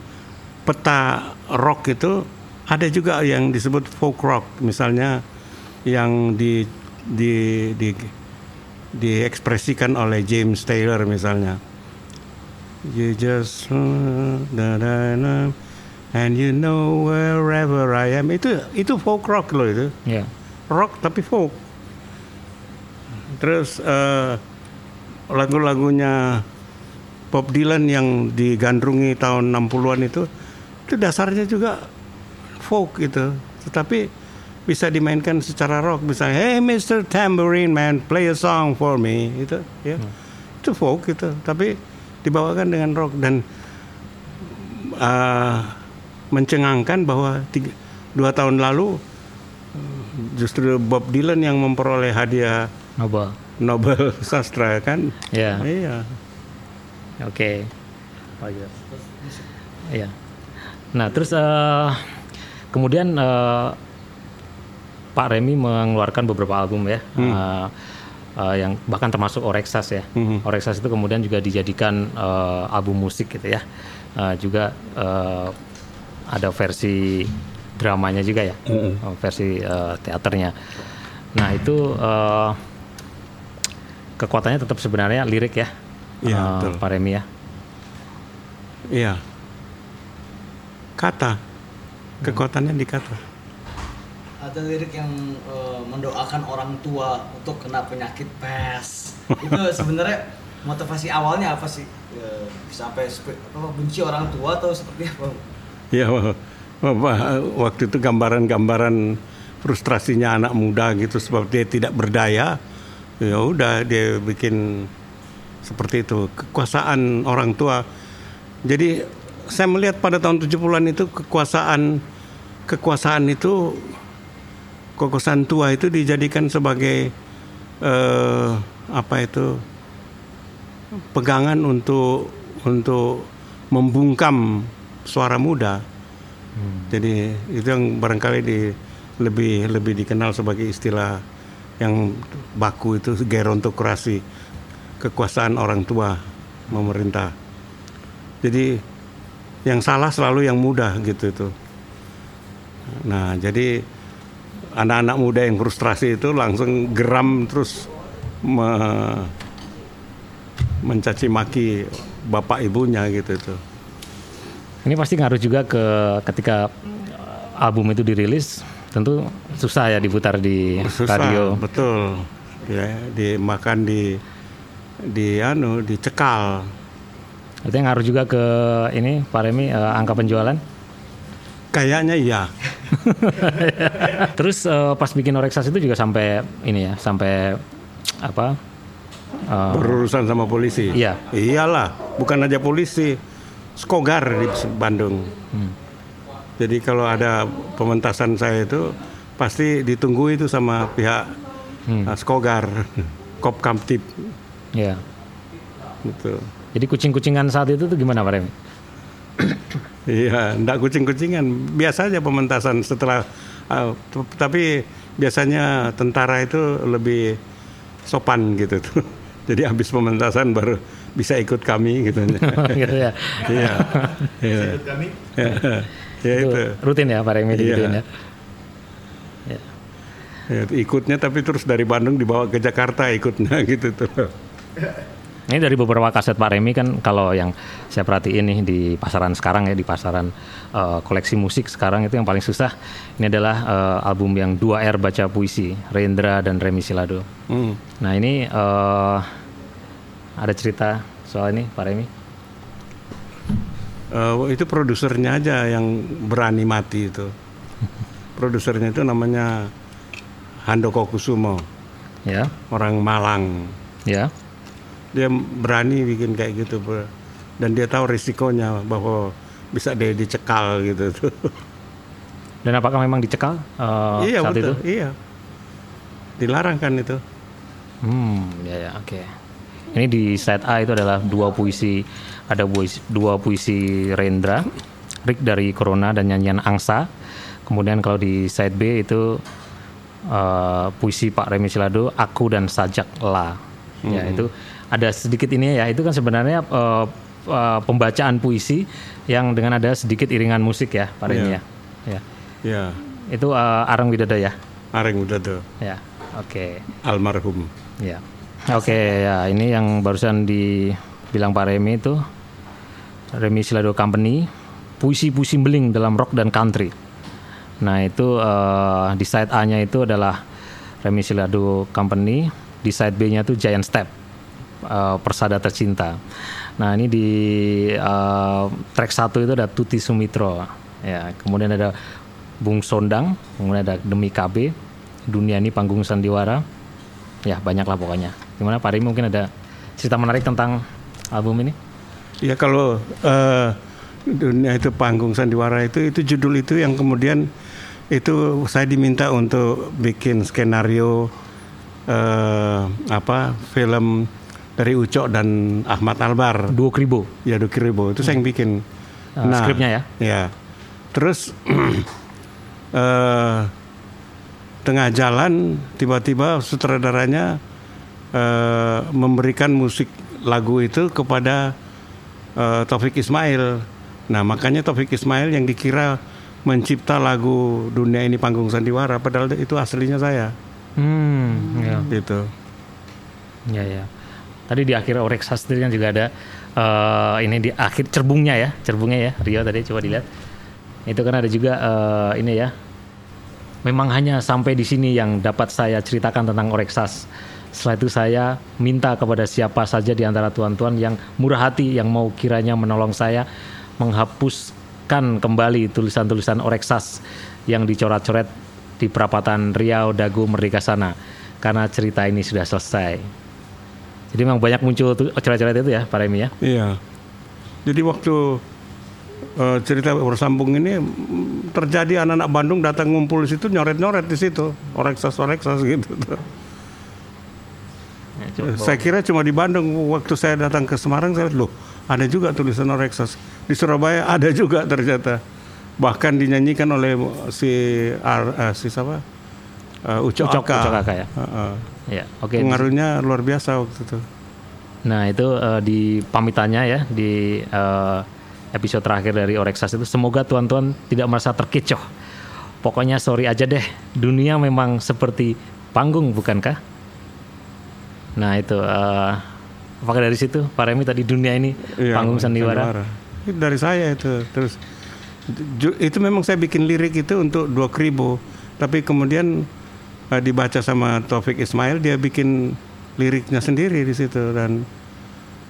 peta rock itu ada juga yang disebut folk rock, misalnya yang di di di diekspresikan oleh James Taylor misalnya. You just uh, da, da, da, and you know wherever I am itu itu folk rock loh itu Ya. rock tapi folk. Terus eh, lagu-lagunya Bob Dylan yang digandrungi tahun 60-an itu itu dasarnya juga folk gitu. Tetapi bisa dimainkan secara rock misalnya hey Mr. Tambourine Man play a song for me itu ya. Itu folk gitu. Tapi dibawakan dengan rock dan eh, mencengangkan bahwa tiga, dua tahun lalu justru Bob Dylan yang memperoleh hadiah Nobel. Nobel sastra kan? Ya. Iya. Oke. Iya. Nah, terus eh, kemudian eh, Pak Remi mengeluarkan beberapa album ya, eh, eh, yang bahkan termasuk Orexas ya. Orexas itu kemudian juga dijadikan eh, album musik gitu ya. Eh, juga eh, ada versi dramanya juga ya, eh, versi eh, teaternya. Nah itu eh, kekuatannya tetap sebenarnya lirik ya, eh, betul. Pak Remi ya. Iya. Kata. Kekuatannya di kata. ada lirik yang eh, mendoakan orang tua untuk kena penyakit pes. Itu sebenarnya motivasi awalnya apa sih? Eh, sampai apa, benci orang tua atau seperti apa? Ya, waktu itu gambaran-gambaran frustrasinya anak muda gitu sebab dia tidak berdaya. Ya udah dia bikin seperti itu kekuasaan orang tua. Jadi saya melihat pada tahun 70-an itu kekuasaan kekuasaan itu kekuasaan tua itu dijadikan sebagai eh, apa itu pegangan untuk untuk membungkam suara muda. Jadi itu yang barangkali di, lebih lebih dikenal sebagai istilah yang baku itu gerontokrasi, kekuasaan orang tua memerintah. Jadi yang salah selalu yang muda gitu itu. Nah, jadi anak-anak muda yang frustrasi itu langsung geram terus me- mencaci maki bapak ibunya gitu itu. Ini pasti ngaruh juga ke ketika album itu dirilis, tentu susah ya diputar di Susah, radio. betul. Ya, dimakan di di anu dicekal. Itu yang ngaruh juga ke ini Pak Remi eh, angka penjualan. Kayaknya iya. Terus eh, pas bikin Oreksas itu juga sampai ini ya, sampai apa? eh, Berurusan sama polisi. Iya. Iyalah, bukan aja polisi, Skogar di Bandung. Hmm. Jadi kalau ada pementasan saya itu pasti ditunggu itu sama pihak Hmm. uh, Skogar, Kop Kamtip ya. gitu. Jadi kucing-kucingan saat itu tuh gimana Pak Remi? Iya, enggak kucing-kucingan. Biasa aja pementasan setelah uh, tapi biasanya tentara itu lebih sopan gitu tuh. Jadi habis pementasan baru bisa ikut kami gitu. gitu ya. Iya. Iya. Kami Ya, ya Itu itu. rutin ya Pak Remi Iya. ya. Ya. Ya, ikutnya tapi terus dari Bandung dibawa ke Jakarta ikutnya gitu tuh. Ini dari beberapa kaset Pak Remi kan kalau yang saya perhatiin nih di pasaran sekarang ya di pasaran eh, koleksi musik sekarang itu yang paling susah ini adalah eh, album yang 2R baca puisi Rendra dan Remi Silado. Hmm. Nah ini eh, ada cerita soal ini Pak Remi? Eh, itu produsernya aja yang berani mati itu. Produsernya itu namanya Handoko Kusumo, Ya, orang Malang. ya. Dia berani bikin kayak gitu, bro. dan dia tahu risikonya bahwa bisa dia dicekal gitu tuh. Dan apakah memang dicekal eh, iya saat betul, itu? iya. Dilarang kan itu. Hmm, ya ya, oke. Ini di side A itu adalah dua puisi, ada puisi, dua puisi Rendra, Rick dari Corona dan nyanyian Angsa. Kemudian kalau di side B itu eh, puisi Pak Remi Silado, Aku dan Sajak La. Ya itu ada sedikit ini ya. Itu kan sebenarnya eh, eh, pembacaan puisi yang dengan ada sedikit iringan musik ya, Pak Remi Iya. ya. Ya. Itu eh, Arang Widada ya. Areng tuh, Ya. Oke. almarhum. Ya. Oke, ya ini yang barusan dibilang Pak Remi itu Remi Silado Company, puisi-puisi beling dalam rock dan country. Nah, itu eh, di side A-nya itu adalah Remi Silado Company, di side B-nya itu Giant Step. Eh, Persada Tercinta. Nah, ini di eh, track satu itu ada Tuti Sumitro. Ya, kemudian ada Bung Sondang, kemudian ada Demi KB, Dunia ini Panggung Sandiwara, ya banyak lah pokoknya. Gimana Pak Rimi mungkin ada cerita menarik tentang album ini? Ya kalau eh, dunia itu panggung sandiwara itu itu judul itu yang kemudian itu saya diminta untuk bikin skenario eh, apa film dari Ucok dan Ahmad Albar Duo Kribo. ya Duki Ribo itu saya yang bikin. Eh, skripnya ya? Ya. Terus eh, tengah jalan tiba-tiba sutradaranya eh, memberikan musik lagu itu kepada eh, Taufik Ismail. Nah makanya Taufik Ismail yang dikira mencipta lagu dunia ini panggung sandiwara padahal itu aslinya saya Hmm, ya, gitu. ya, ya. Tadi di akhir Orek Sastri kan juga ada eh, ini di akhir cerbungnya ya, cerbungnya ya, Rio tadi coba dilihat. Itu kan ada juga eh, ini ya, memang hanya sampai di sini yang dapat saya ceritakan tentang Oreksas. Setelah itu saya minta kepada siapa saja di antara tuan-tuan yang murah hati yang mau kiranya menolong saya menghapuskan kembali tulisan-tulisan Oreksas yang dicoret-coret di perapatan Riau, Dagu, Merdeka sana. Karena cerita ini sudah selesai. Jadi memang banyak muncul coret-coret itu ya, Pak Remi ya. Iya. Jadi waktu eh, cerita bersambung ini terjadi anak-anak Bandung datang ngumpul di situ nyoret-nyoret di situ oreksas oreksas gitu. Ya, coba. Saya kira cuma di Bandung. Waktu saya datang ke Semarang saya lihat, loh ada juga tulisan oreksas. Di Surabaya ada juga ternyata. Bahkan dinyanyikan oleh si Ar, eh, si siapa? Eh, Ucok, Ucok-. Ucok Aka ya? Heeh. Ya, oke. Pengaruhnya luar biasa waktu itu. Nah itu eh, di pamitannya ya di eh, episode terakhir dari Oreksas itu semoga tuan-tuan tidak merasa terkecoh. Pokoknya sorry aja deh, dunia memang seperti panggung bukankah? Nah itu eh, apakah dari situ Pak Remi tadi dunia ini Iya, panggung sandiwara? Itu dari saya itu. Terus itu memang saya bikin lirik itu untuk dua kribo, tapi kemudian eh, dibaca sama Taufik Ismail dia bikin liriknya sendiri di situ dan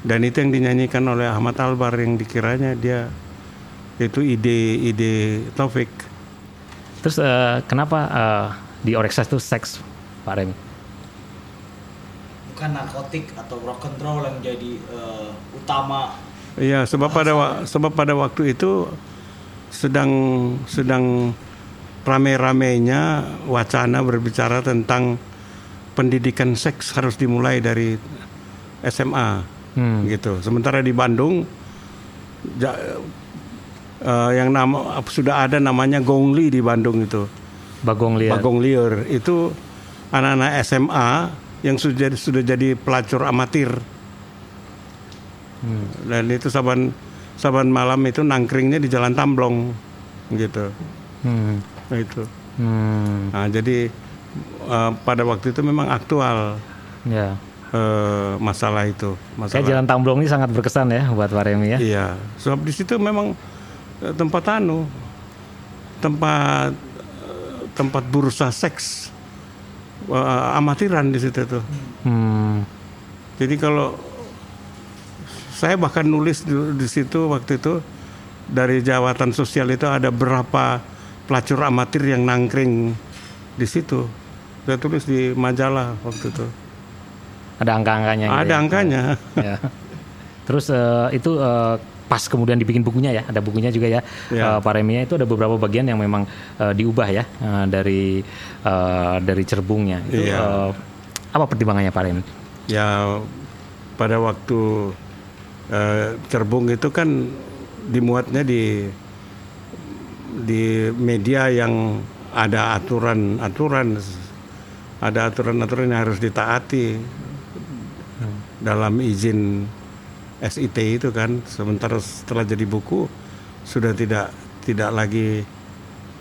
dan itu yang dinyanyikan oleh Ahmad Albar yang dikiranya dia itu ide-ide Taufik. Terus eh, kenapa eh, di Oreksas itu seks Pak Remi? bukan narkotik atau rock and roll yang jadi eh, utama Iya, sebab pada sebab pada waktu itu sedang sedang rame-ramenya wacana berbicara tentang pendidikan seks harus dimulai dari SMA Hmm. gitu. Sementara di Bandung ja- eh, yang nama sudah ada namanya Gongli di Bandung itu. Bagong liar. Bagong liar itu anak-anak SMA yang sudah sudah jadi pelacur amatir. Dan itu saban saban malam itu nangkringnya di Jalan Tamblong gitu. Hmm. Nah, itu. Hmm. Nah, jadi eh, pada waktu itu memang aktual Ya. eh, masalah itu. Kayak Masalah. Jalan Tamblong ini sangat berkesan ya buat Pak Remi ya. Iya, sebab di situ memang eh, tempat anu, tempat tempat bursa seks eh, amatiran di situ tuh. Hmm. Jadi kalau saya bahkan nulis di, di situ waktu itu dari jawatan sosial itu ada berapa pelacur amatir yang nangkring di situ. Saya tulis di majalah waktu itu. Ada angka-angkanya gitu ada ya. angkanya. Ya. Terus eh, itu eh, pas kemudian dibikin bukunya ya, ada bukunya juga ya. Ya. Eh, Pak Remia itu ada beberapa bagian yang memang eh, diubah ya eh, dari eh, dari cerbungnya. Itu Iya. eh, apa pertimbangannya Pak? Ya pada waktu eh, cerbung itu kan dimuatnya di di media yang ada aturan-aturan ada aturan-aturan yang harus ditaati dalam izin SIT itu kan. Sementara setelah jadi buku sudah tidak tidak lagi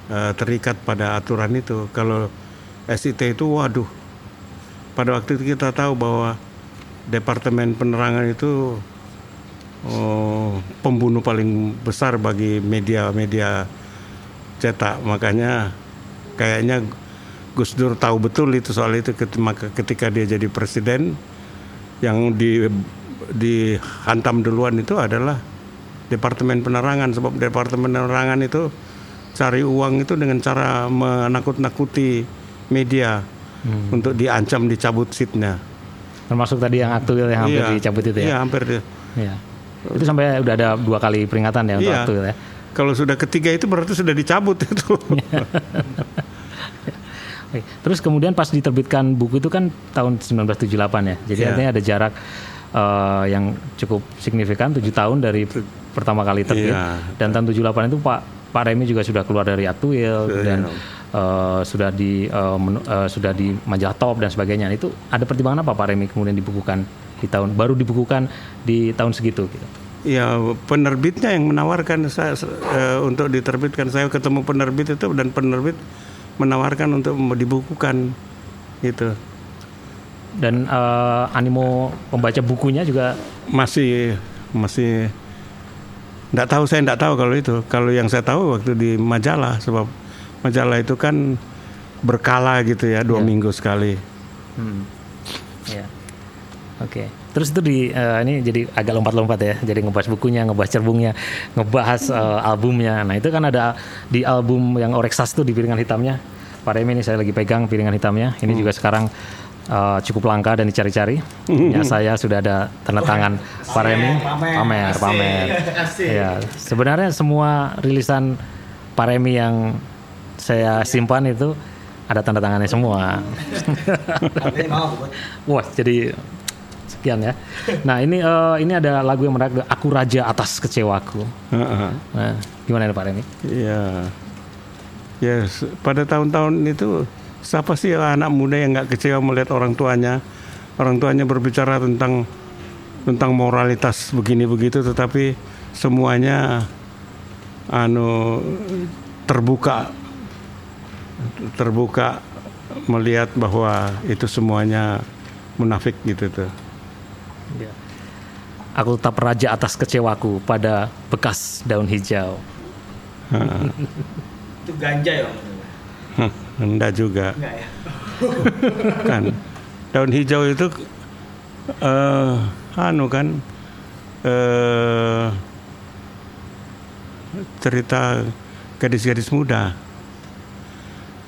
eh, terikat pada aturan itu. Kalau SIT itu waduh pada waktu itu kita tahu bahwa departemen penerangan itu oh, pembunuh paling besar bagi media-media cetak makanya kayaknya Gus Dur tahu betul itu soal itu maka ketika dia jadi presiden yang di dihantam duluan itu adalah departemen penerangan sebab departemen penerangan itu cari uang itu dengan cara menakut-nakuti media untuk diancam dicabut seatnya. Termasuk tadi yang aktual yang hampir Iya. dicabut itu Iya ya. hampir. dia. Iya. Itu sampai udah ada dua kali peringatan ya untuk Iya. aktual ya. Kalau sudah ketiga itu berarti sudah dicabut itu. Oke. Terus kemudian pas diterbitkan buku itu kan tahun 1978 ya. Jadi Iya. artinya ada jarak eh, yang cukup signifikan 7 tahun dari pertama kali terbit. Iya. Dan tahun 78 itu Pak Pak Remi juga sudah keluar dari Aktuil Iya. dan eh, sudah di eh, menu- eh, sudah di majalah Top dan sebagainya. Itu ada pertimbangan apa Pak Remi kemudian dibukukan di tahun baru dibukukan di tahun segitu gitu. Ya penerbitnya yang menawarkan saya eh, untuk diterbitkan. Saya ketemu penerbit itu dan penerbit menawarkan untuk dibukukan gitu. Dan eh, animo pembaca bukunya juga Masih masih Nggak tahu saya nggak tahu kalau itu. Kalau yang saya tahu waktu di majalah sebab majalah itu kan berkala gitu ya dua Iya. minggu sekali. Hmm. Ya. Oke. Terus itu di eh, ini jadi agak lompat-lompat ya. Jadi ngebahas bukunya, ngebahas cerbungnya, ngebahas eh, albumnya. Nah itu kan ada di album yang Oreksas tuh di piringan hitamnya. Pak Remi ini saya lagi pegang piringan hitamnya. Ini juga sekarang eh, cukup langka dan dicari-cari. Ya saya sudah ada tanda tangan Pak Remi. pamer, Pamer, asik, pamer. asik. Ya, sebenarnya semua rilisan Pak Remi yang saya simpan itu ada tanda tangannya semua. Wah, jadi sekian ya. Nah, ini eh, ini ada lagu yang menarik, Aku Raja Atas Kecewaku. Heeh. Nah, gimana nih Pak Reni? Iya. Ya, s- pada tahun-tahun itu siapa sih anak muda yang nggak kecewa melihat orang tuanya, orang tuanya berbicara tentang tentang moralitas begini begitu, tetapi semuanya anu terbuka terbuka melihat bahwa itu semuanya munafik gitu tuh. Aku tetap raja atas kecewaku pada bekas daun hijau. itu ganja ya? Hah, Enggak juga. Enggak ya? kan daun hijau itu eh anu kan eh cerita gadis-gadis muda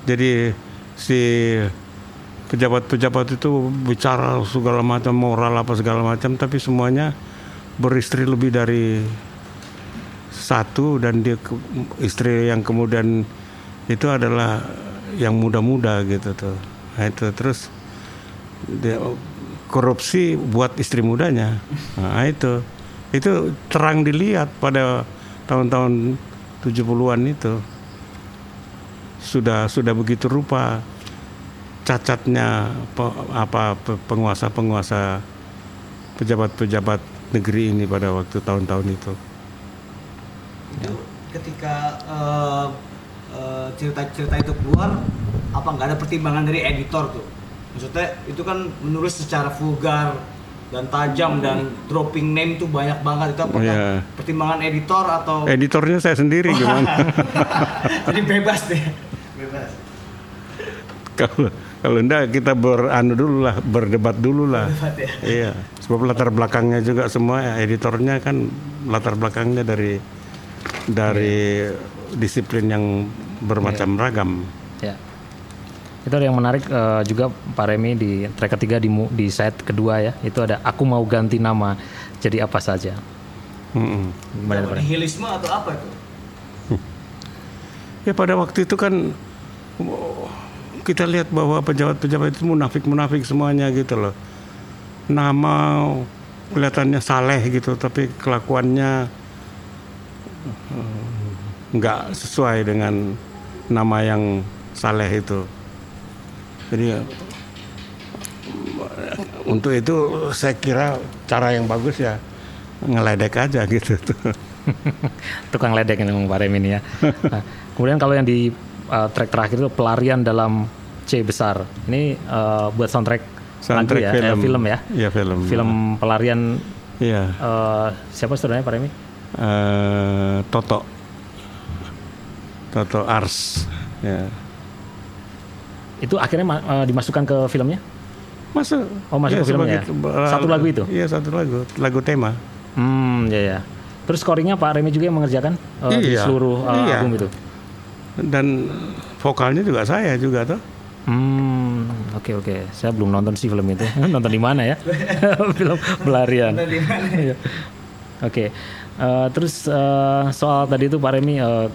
jadi si pejabat-pejabat itu bicara segala macam moral apa segala macam tapi semuanya beristri lebih dari satu dan dia ke- istri yang kemudian itu adalah yang muda-muda gitu tuh. Nah, itu terus dia korupsi buat istri mudanya. Nah itu. Itu terang dilihat pada tahun-tahun 70-an itu. Sudah sudah begitu rupa cacatnya pe- apa pe- penguasa-penguasa pejabat-pejabat negeri ini pada waktu tahun-tahun itu. Itu ketika eh, eh, cerita-cerita itu keluar apa nggak ada pertimbangan dari editor tuh? Maksudnya itu kan menulis secara vulgar dan tajam dan dropping name tuh banyak banget. Itu apakah Iya. pertimbangan editor atau editornya saya sendiri gimana jadi bebas deh. Bebas kalau kalau enggak kita beranu dulu lah berdebat dulu lah ya. iya sebab latar belakangnya juga semua editornya kan latar belakangnya dari dari disiplin yang bermacam ragam Ya. Itu ada yang menarik eh, juga Pak Remi di track ketiga di di set kedua ya. Itu ada Aku Mau Ganti Nama Jadi Apa Saja. Pak Remi? nihilisme atau apa itu ya pada waktu itu kan oh, kita lihat bahwa pejabat-pejabat itu munafik-munafik semuanya gitu loh. Nama kelihatannya saleh gitu tapi kelakuannya eh, nggak sesuai dengan nama yang saleh itu. Jadi untuk itu saya kira cara yang bagus ya ngeledek aja gitu. Tukang ledek ini Pak Remi ini ya. Nah, kemudian kalau yang di eh, track terakhir itu pelarian dalam C besar. Ini eh, buat soundtrack, Soundtrack lagu ya, eh, film. film ya. Iya, film. Film pelarian Iya. eh, siapa saudaranya Pak Remi? eh Toto Toto Ars ya Itu akhirnya eh, dimasukkan ke filmnya? masuk Oh, masuk ke filmnya ya? Satu lagu itu? iya satu lagu lagu tema Hmm, ya ya. Terus scoringnya Pak Remi juga yang mengerjakan di Iya. seluruh eh, Iya. album itu. Dan vokalnya juga saya juga tuh Hmm, oke oke. Saya belum nonton sih film itu. nonton di mana ya? film pelarian. Mana? Iya. Oke. Eh, terus eh, soal tadi itu Pak Remi eh,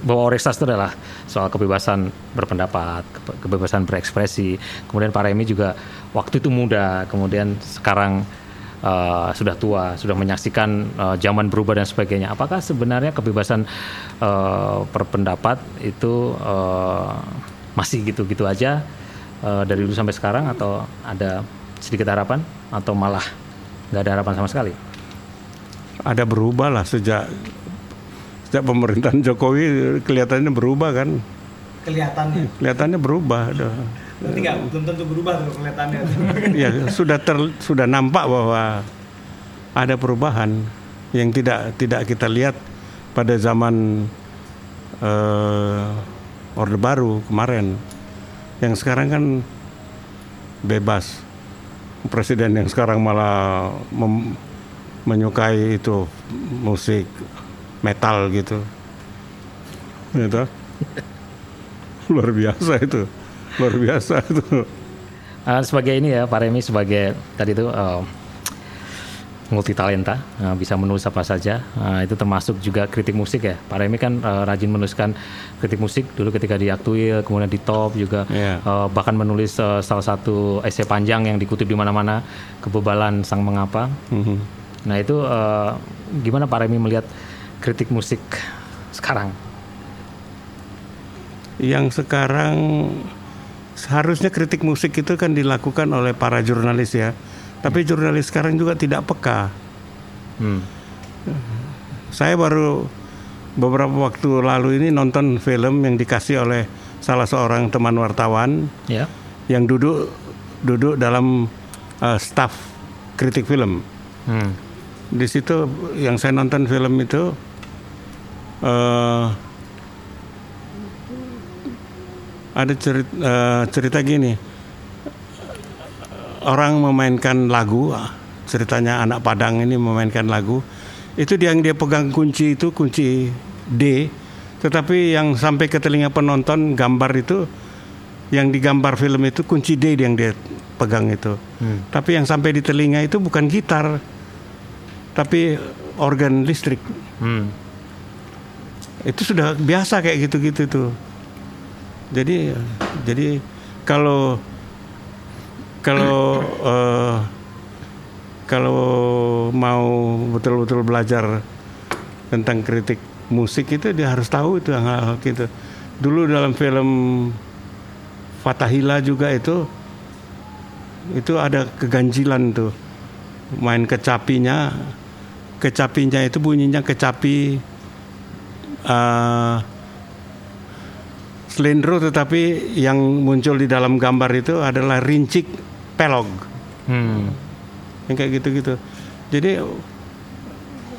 bahwa Orestas itu adalah soal kebebasan berpendapat, kebe- kebebasan berekspresi. Kemudian Pak Remi juga waktu itu muda, kemudian sekarang eh, sudah tua, sudah menyaksikan eh, zaman berubah dan sebagainya. Apakah sebenarnya kebebasan eh, berpendapat itu eh, masih gitu-gitu aja eh, dari dulu sampai sekarang atau ada sedikit harapan atau malah nggak ada harapan sama sekali? ada berubah lah sejak sejak pemerintahan Jokowi kelihatannya berubah kan kelihatannya kelihatannya berubah Aduh. Nanti nggak belum tentu berubah tuh kelihatannya ya sudah ter, sudah nampak bahwa ada perubahan yang tidak tidak kita lihat pada zaman eh, Orde Baru kemarin. Yang sekarang kan bebas. Presiden yang sekarang malah mem- menyukai itu musik metal gitu. Gitu. Luar biasa itu. Luar biasa itu. Uh, sebagai ini ya Pak Remi sebagai tadi itu uh, multi talenta uh, bisa menulis apa saja uh, itu termasuk juga kritik musik ya Pak Remi kan uh, rajin menuliskan kritik musik dulu ketika di Aktuil kemudian di Top juga Iya. uh, bahkan menulis uh, salah satu essay panjang yang dikutip di mana-mana kebebalan sang mengapa Mhm. nah itu uh, gimana Pak Remi melihat kritik musik sekarang Yang sekarang seharusnya kritik musik itu kan dilakukan oleh para jurnalis ya. Tapi jurnalis sekarang juga tidak peka. hmm. Saya baru beberapa waktu lalu ini nonton film yang dikasih oleh salah seorang teman wartawan ya yang duduk duduk dalam uh, staff kritik film. hmm. Di situ yang saya nonton film itu eh ada cerita, cerita gini. Orang memainkan lagu, ceritanya anak Padang ini memainkan lagu. Itu dia yang dia pegang kunci itu kunci D, tetapi yang sampai ke telinga penonton gambar itu yang digambar film itu kunci D yang dia pegang itu. Tapi yang sampai di telinga itu bukan gitar, tapi organ listrik. Hmm. Itu sudah biasa kayak gitu-gitu tuh. Jadi jadi kalau kalau eh, kalau mau betul-betul belajar tentang kritik musik itu dia harus tahu itu hal-hal gitu. Dulu dalam film Fatahila juga itu itu ada keganjilan tuh. Main kecapinya kecapinya itu bunyinya kecapi eh selendro tetapi yang muncul di dalam gambar itu adalah rincik pelog Hmm. yang kayak gitu-gitu. Jadi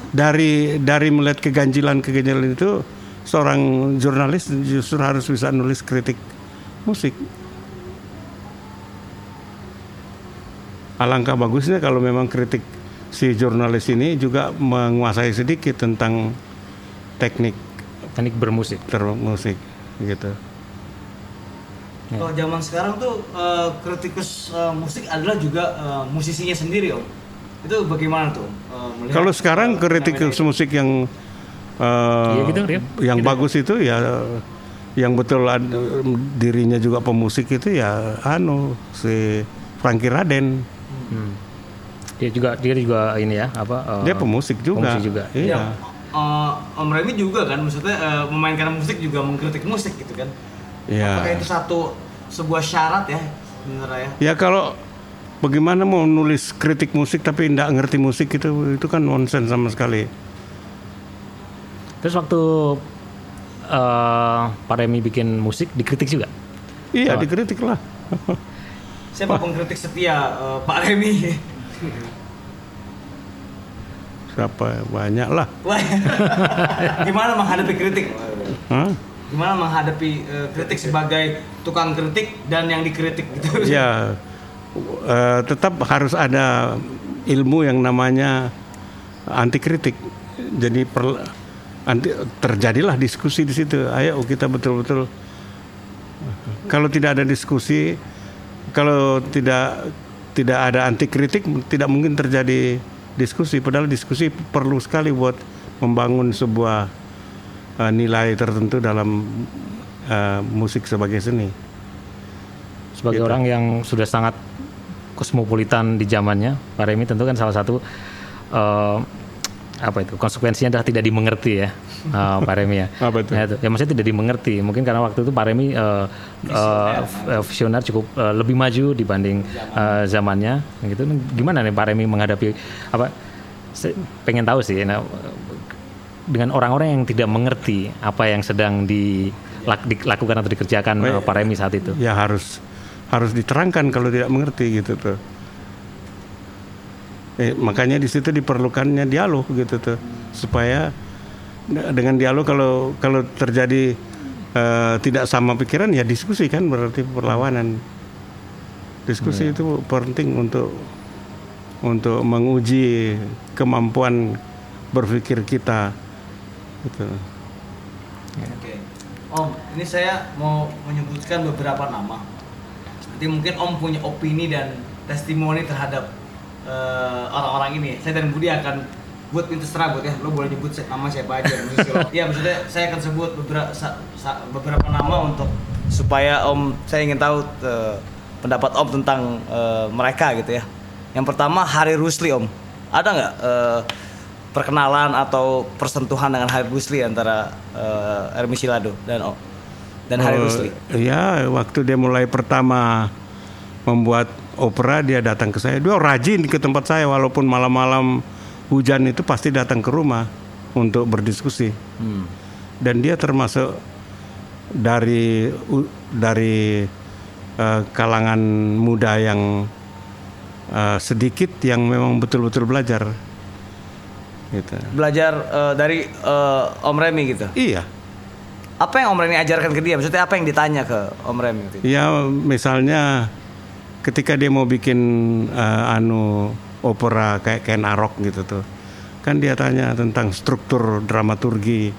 dari dari melihat keganjilan keganjilan itu seorang jurnalis justru harus bisa nulis kritik musik. Alangkah bagusnya kalau memang kritik si jurnalis ini juga menguasai sedikit tentang teknik teknik bermusik termusik gitu. Kalau zaman sekarang tuh eh, kritikus eh, musik adalah juga eh, musisinya sendiri om. Itu bagaimana tuh? melihat, Kalau sekarang eh, kritikus musik yang eh, Iya gitu, Rio. yang Gitu. bagus itu ya yang betul ad- dirinya juga pemusik itu ya anu si Frankie Raden. Hmm. Dia juga dia juga ini ya apa? eh, Dia pemusik juga. pemusik juga. ini? Ya, Eh, Om Remy juga kan, maksudnya eh, memainkan musik juga mengkritik musik gitu kan? Iya. Apakah itu satu sebuah syarat ya sebenarnya ya? Ya kalau bagaimana mau nulis kritik musik tapi tidak ngerti musik itu itu kan nonsense sama sekali. Terus waktu eh Pak Remi bikin musik dikritik juga. Iya dikritik lah. Siapa pengkritik setia eh, Pak Remy? Siapa banyak lah. Gimana menghadapi kritik? Hah? Gimana menghadapi eh, kritik sebagai tukang kritik dan yang dikritik gitu? Ya, eh, tetap harus ada ilmu yang namanya anti kritik. Jadi per, anti, terjadilah diskusi di situ. Ayo kita betul-betul. Kalau tidak ada diskusi, kalau tidak tidak ada anti kritik, tidak mungkin terjadi diskusi. Padahal diskusi perlu sekali buat membangun sebuah eh, nilai tertentu dalam eh, musik sebagai seni. Sebagai Gitu. orang yang sudah sangat kosmopolitan di zamannya, Pak Remi tentu kan salah satu eh, apa itu konsekuensinya adalah tidak dimengerti ya, eh, Pak Remi ya. Apa itu? Ya, ya maksudnya tidak dimengerti. Mungkin karena waktu itu Pak Remi eh, eh, v- visioner cukup eh, lebih maju dibanding eh, zamannya. Gitu. Gimana nih Pak Remi menghadapi apa? Saya pengen tahu sih. Nah, dengan orang-orang yang tidak mengerti apa yang sedang dilak- dilakukan atau dikerjakan eh, Pak Remi saat itu. ya harus harus diterangkan kalau tidak mengerti gitu tuh. Eh, makanya di situ diperlukannya dialog gitu tuh supaya dengan dialog kalau kalau terjadi eh, tidak sama pikiran ya diskusi kan berarti perlawanan. Diskusi itu penting untuk untuk menguji kemampuan berpikir kita. Gitu. Oke. Om, ini saya mau menyebutkan beberapa nama. Nanti mungkin Om punya opini dan testimoni terhadap eh, orang-orang ini. Saya dan Budi akan buat pintu terserah buat ya. Lo boleh nyebut nama siapa aja. Iya, maksudnya saya akan sebut beberapa beberapa nama untuk supaya Om saya ingin tahu eh, pendapat Om tentang eh, mereka gitu ya. Yang pertama Hari Rusli Om. Ada nggak eh, perkenalan atau persentuhan dengan Hari Rusli antara uh, Ermi Silado dan O dan Hari Oh, Rusli. Ya, waktu dia mulai pertama membuat opera dia datang ke saya. Dia rajin ke tempat saya walaupun malam-malam hujan itu pasti datang ke rumah untuk berdiskusi. Dan dia termasuk dari dari eh, kalangan muda yang eh, sedikit yang memang betul-betul belajar. Gitu. Belajar uh, dari uh, Om Remi gitu. Iya. Apa yang Om Remi ajarkan ke dia? Maksudnya apa yang ditanya ke Om Remi waktu itu? Ya misalnya ketika dia mau bikin eh, anu opera kayak Ken Arok gitu tuh, kan dia tanya tentang struktur dramaturgi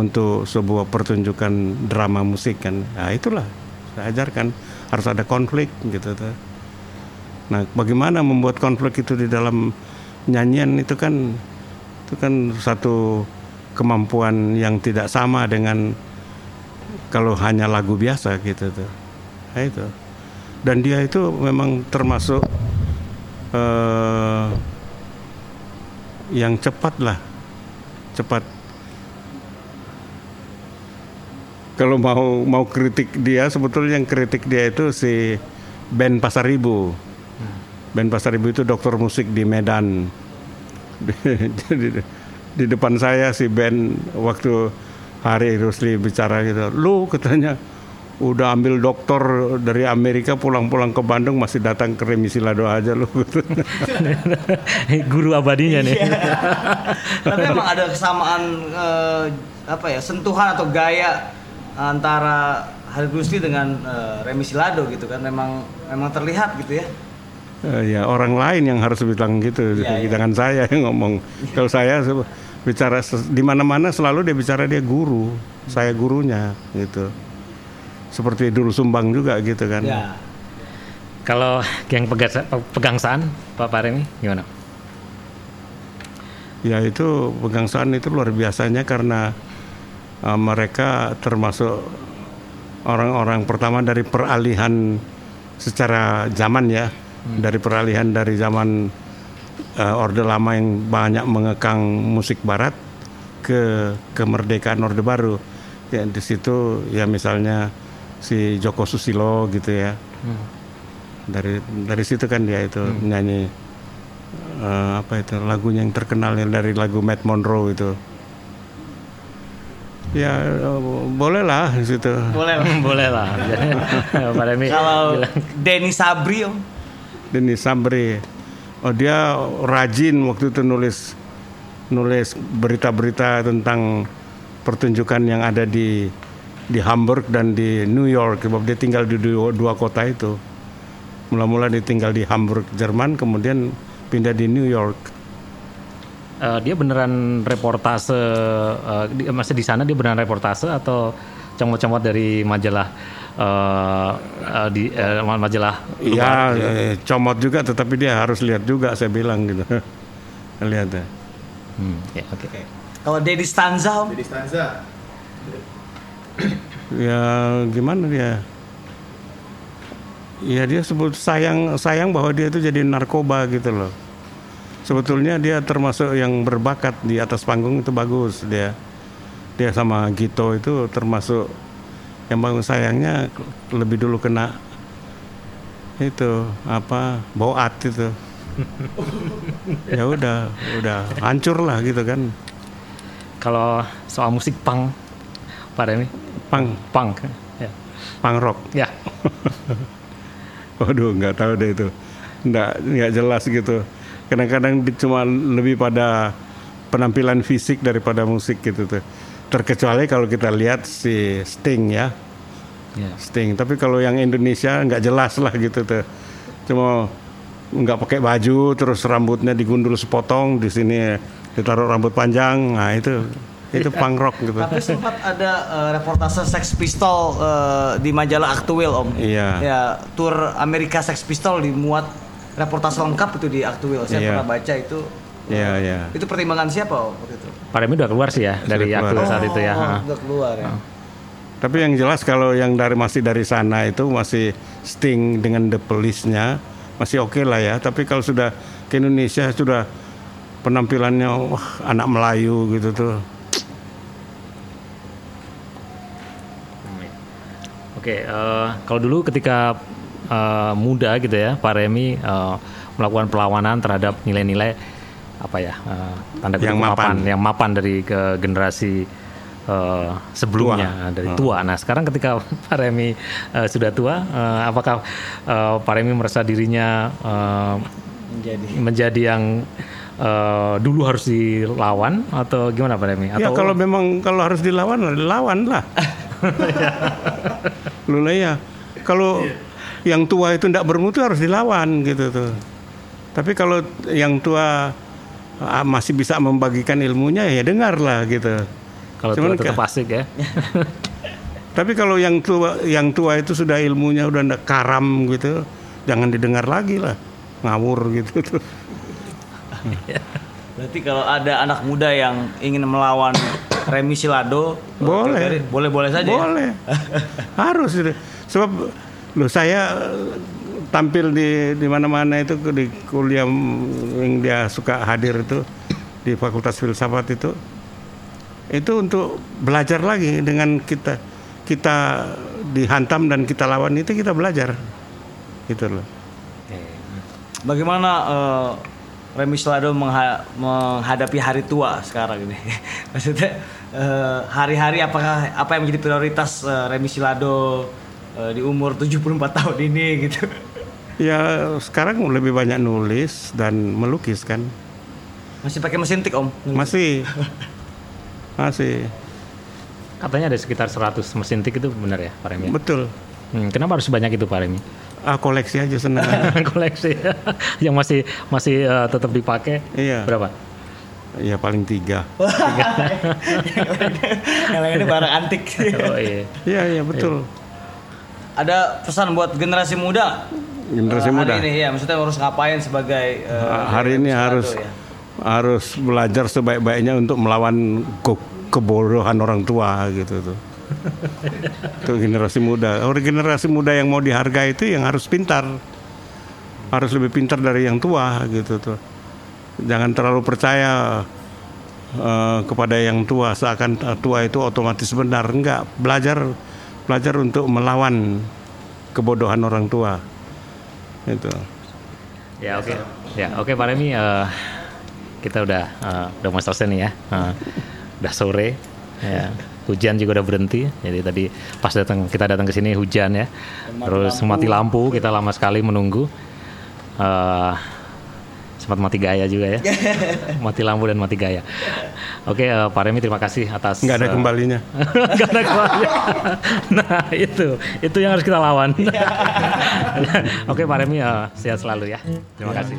untuk sebuah pertunjukan drama musik kan. Nah itulah saya ajarkan harus ada konflik gitu tuh. Nah bagaimana membuat konflik itu di dalam nyanyian itu kan itu kan satu kemampuan yang tidak sama dengan kalau hanya lagu biasa gitu tuh. Nah, itu. Dan dia itu memang termasuk eh, yang cepat lah, cepat. Kalau mau mau kritik dia sebetulnya yang kritik dia itu si Ben Pasaribu. Ben Pasaribu itu dokter musik di Medan. Jadi di depan saya si Ben waktu Hari Rusli bicara gitu, lu katanya udah ambil dokter dari Amerika pulang-pulang ke Bandung masih datang ke remisi lado aja lu gitu. Guru abadinya nih. Tapi emang ada kesamaan eh, apa ya sentuhan atau gaya antara Hari Rusli dengan eh, Remi Silado gitu kan memang memang terlihat gitu ya. Eh, ya orang lain yang harus bilang gitu, Iya, iya. jangan saya yang ngomong. Kalau saya bicara di mana-mana selalu dia bicara dia guru, saya gurunya gitu. Seperti dulu Sumbang juga gitu kan. Ya. Kalau geng pegasa- pegangsaan Pak Paremi gimana? Ya itu pegangsaan itu luar biasanya karena uh, mereka termasuk orang-orang pertama dari peralihan secara zaman ya, dari peralihan dari zaman uh, Orde Lama yang banyak mengekang musik Barat ke kemerdekaan Orde Baru. Ya di situ ya misalnya si Joko Susilo gitu ya. Dari dari situ kan dia itu nyanyi eh, apa itu lagunya yang terkenal yang dari lagu Matt Monroe itu ya eh, boleh lah di situ Boleh lah. Boleh lah. Pak Paremi Kalau. Denny Sabri Om. Denny Sabri oh dia rajin waktu itu nulis nulis berita-berita tentang pertunjukan yang ada di di Hamburg dan di New York sebab dia tinggal di dua, dua kota itu mula-mula dia tinggal di Hamburg Jerman kemudian pindah di New York Eh, dia beneran reportase eh, di- masih di sana dia beneran reportase atau comot-comot dari majalah eh, eh, di eh, majalah Iya, eh, comot juga, tetapi dia harus lihat juga. Saya bilang gitu. lihat ya. Hmm, ya, oke. Kalau Dedi Stanza. Jadi stanza Ya gimana dia? Ya dia sebut sayang sayang bahwa dia itu jadi narkoba gitu loh. Sebetulnya dia termasuk yang berbakat di atas panggung itu bagus dia. Dia sama Gito itu termasuk yang bagus sayangnya lebih dulu kena itu apa boat itu. ya udah udah hancur lah gitu kan. Kalau soal musik punk Pak Remi Pang punk ya. pang rock. Ya. Waduh, nggak tahu deh itu. Nggak, nggak jelas gitu. Kadang-kadang cuma lebih pada penampilan fisik daripada musik gitu tuh. Terkecuali kalau kita lihat si Sting ya, Ya. Sting. Tapi kalau yang Indonesia nggak jelas lah gitu tuh. Cuma nggak pakai baju, terus rambutnya digundul sepotong, di sini ditaruh rambut panjang. Nah itu itu punk rock gitu. Tapi sempat ada eh, reportase Sex Pistol eh, di majalah Actuil Om. Iya. Ya, tur Amerika Sex Pistol dimuat reportase lengkap itu di Actuil. Saya Iya. pernah baca itu. Iya iya. Itu pertimbangan siapa Om waktu itu? Pak Remi udah keluar sih ya dari keluar. aktif saat itu ya. Oh, udah keluar ya. Tapi yang jelas kalau yang dari masih dari sana itu masih Sting dengan The Police-nya masih oke lah ya. Tapi kalau sudah ke Indonesia sudah penampilannya wah anak Melayu gitu tuh. Oke, eh, kalau dulu ketika eh, muda gitu ya, Pak Remi eh, melakukan perlawanan terhadap nilai-nilai apa ya eh, tanda kutip Yang mapan. yang mapan dari ke generasi eh, sebelumnya dari tua. Nah sekarang ketika Pak Remi eh, sudah tua, eh, apakah eh, Pak Remi merasa dirinya eh, Menjadi menjadi yang eh, dulu harus dilawan atau gimana Pak Remi? Ya Atau kalau memang kalau harus dilawan, dilawan lah. Lula ya. Kalau yang tua itu tidak bermutu harus dilawan gitu tuh. Tapi kalau yang tua ah, masih bisa membagikan ilmunya ya dengarlah gitu. kalau Cuman tua tetap asik ya. Tapi kalau yang tua yang tua itu sudah ilmunya udah ndak karam gitu, jangan didengar lagi lah. Ngawur gitu tuh. Berarti kalau ada anak muda yang ingin melawan Remi Silado, Boleh. boleh boleh saja. ya? Boleh. Harus itu. Sebab loh saya eh, tampil di di mana-mana itu di kuliah yang dia suka hadir itu di Fakultas Filsafat itu itu untuk belajar lagi dengan kita kita dihantam dan kita lawan itu kita belajar gitu loh. Bagaimana eh, Remi Silado mengha- menghadapi hari tua sekarang ini? Maksudnya eh, hari-hari apakah apa yang menjadi prioritas eh, Remi Silado eh, di umur 74 tahun ini gitu? Ya sekarang lebih banyak nulis dan melukis kan. Masih pakai mesin tik Om? Masih masih Katanya ada sekitar 100 mesin tik itu benar ya Pak Remi? betul. Hmm, kenapa harus banyak itu Pak Remi? Ah, koleksi aja senang. Koleksi yang masih masih eh, tetap dipakai Iya. berapa? Iya paling tiga. yang lainnya barang antik. Oh iya. Iya iya betul. ada pesan buat generasi muda? Generasi Eh, muda. Hari ini ya, maksudnya harus ngapain sebagai Ah, Hari ini harus ya? harus belajar sebaik-baiknya untuk melawan ke- kebodohan orang tua gitu tuh. Itu generasi muda. Orang generasi muda yang mau dihargai itu yang harus pintar. Harus lebih pintar dari yang tua gitu tuh. Jangan terlalu percaya eh, kepada yang tua seakan tua itu otomatis benar. Enggak, belajar belajar untuk melawan kebodohan orang tua. Itu. Ya oke. Ya oke Pak Remi eh, kita udah eh, udah mau selesai nih ya. Eh, udah sore. Ya. Hujan juga udah berhenti. Jadi tadi pas datang kita datang ke sini hujan ya. Terus mati lampu kita lama sekali menunggu. Eh, sempat mati gaya juga ya. mati lampu dan mati gaya. Oke eh, Pak Remi terima kasih atas Enggak ada eh, kembalinya. Gak ada keluarga. nah itu itu yang harus kita lawan. Oke Pak Remi eh, sehat selalu ya. Terima kasih.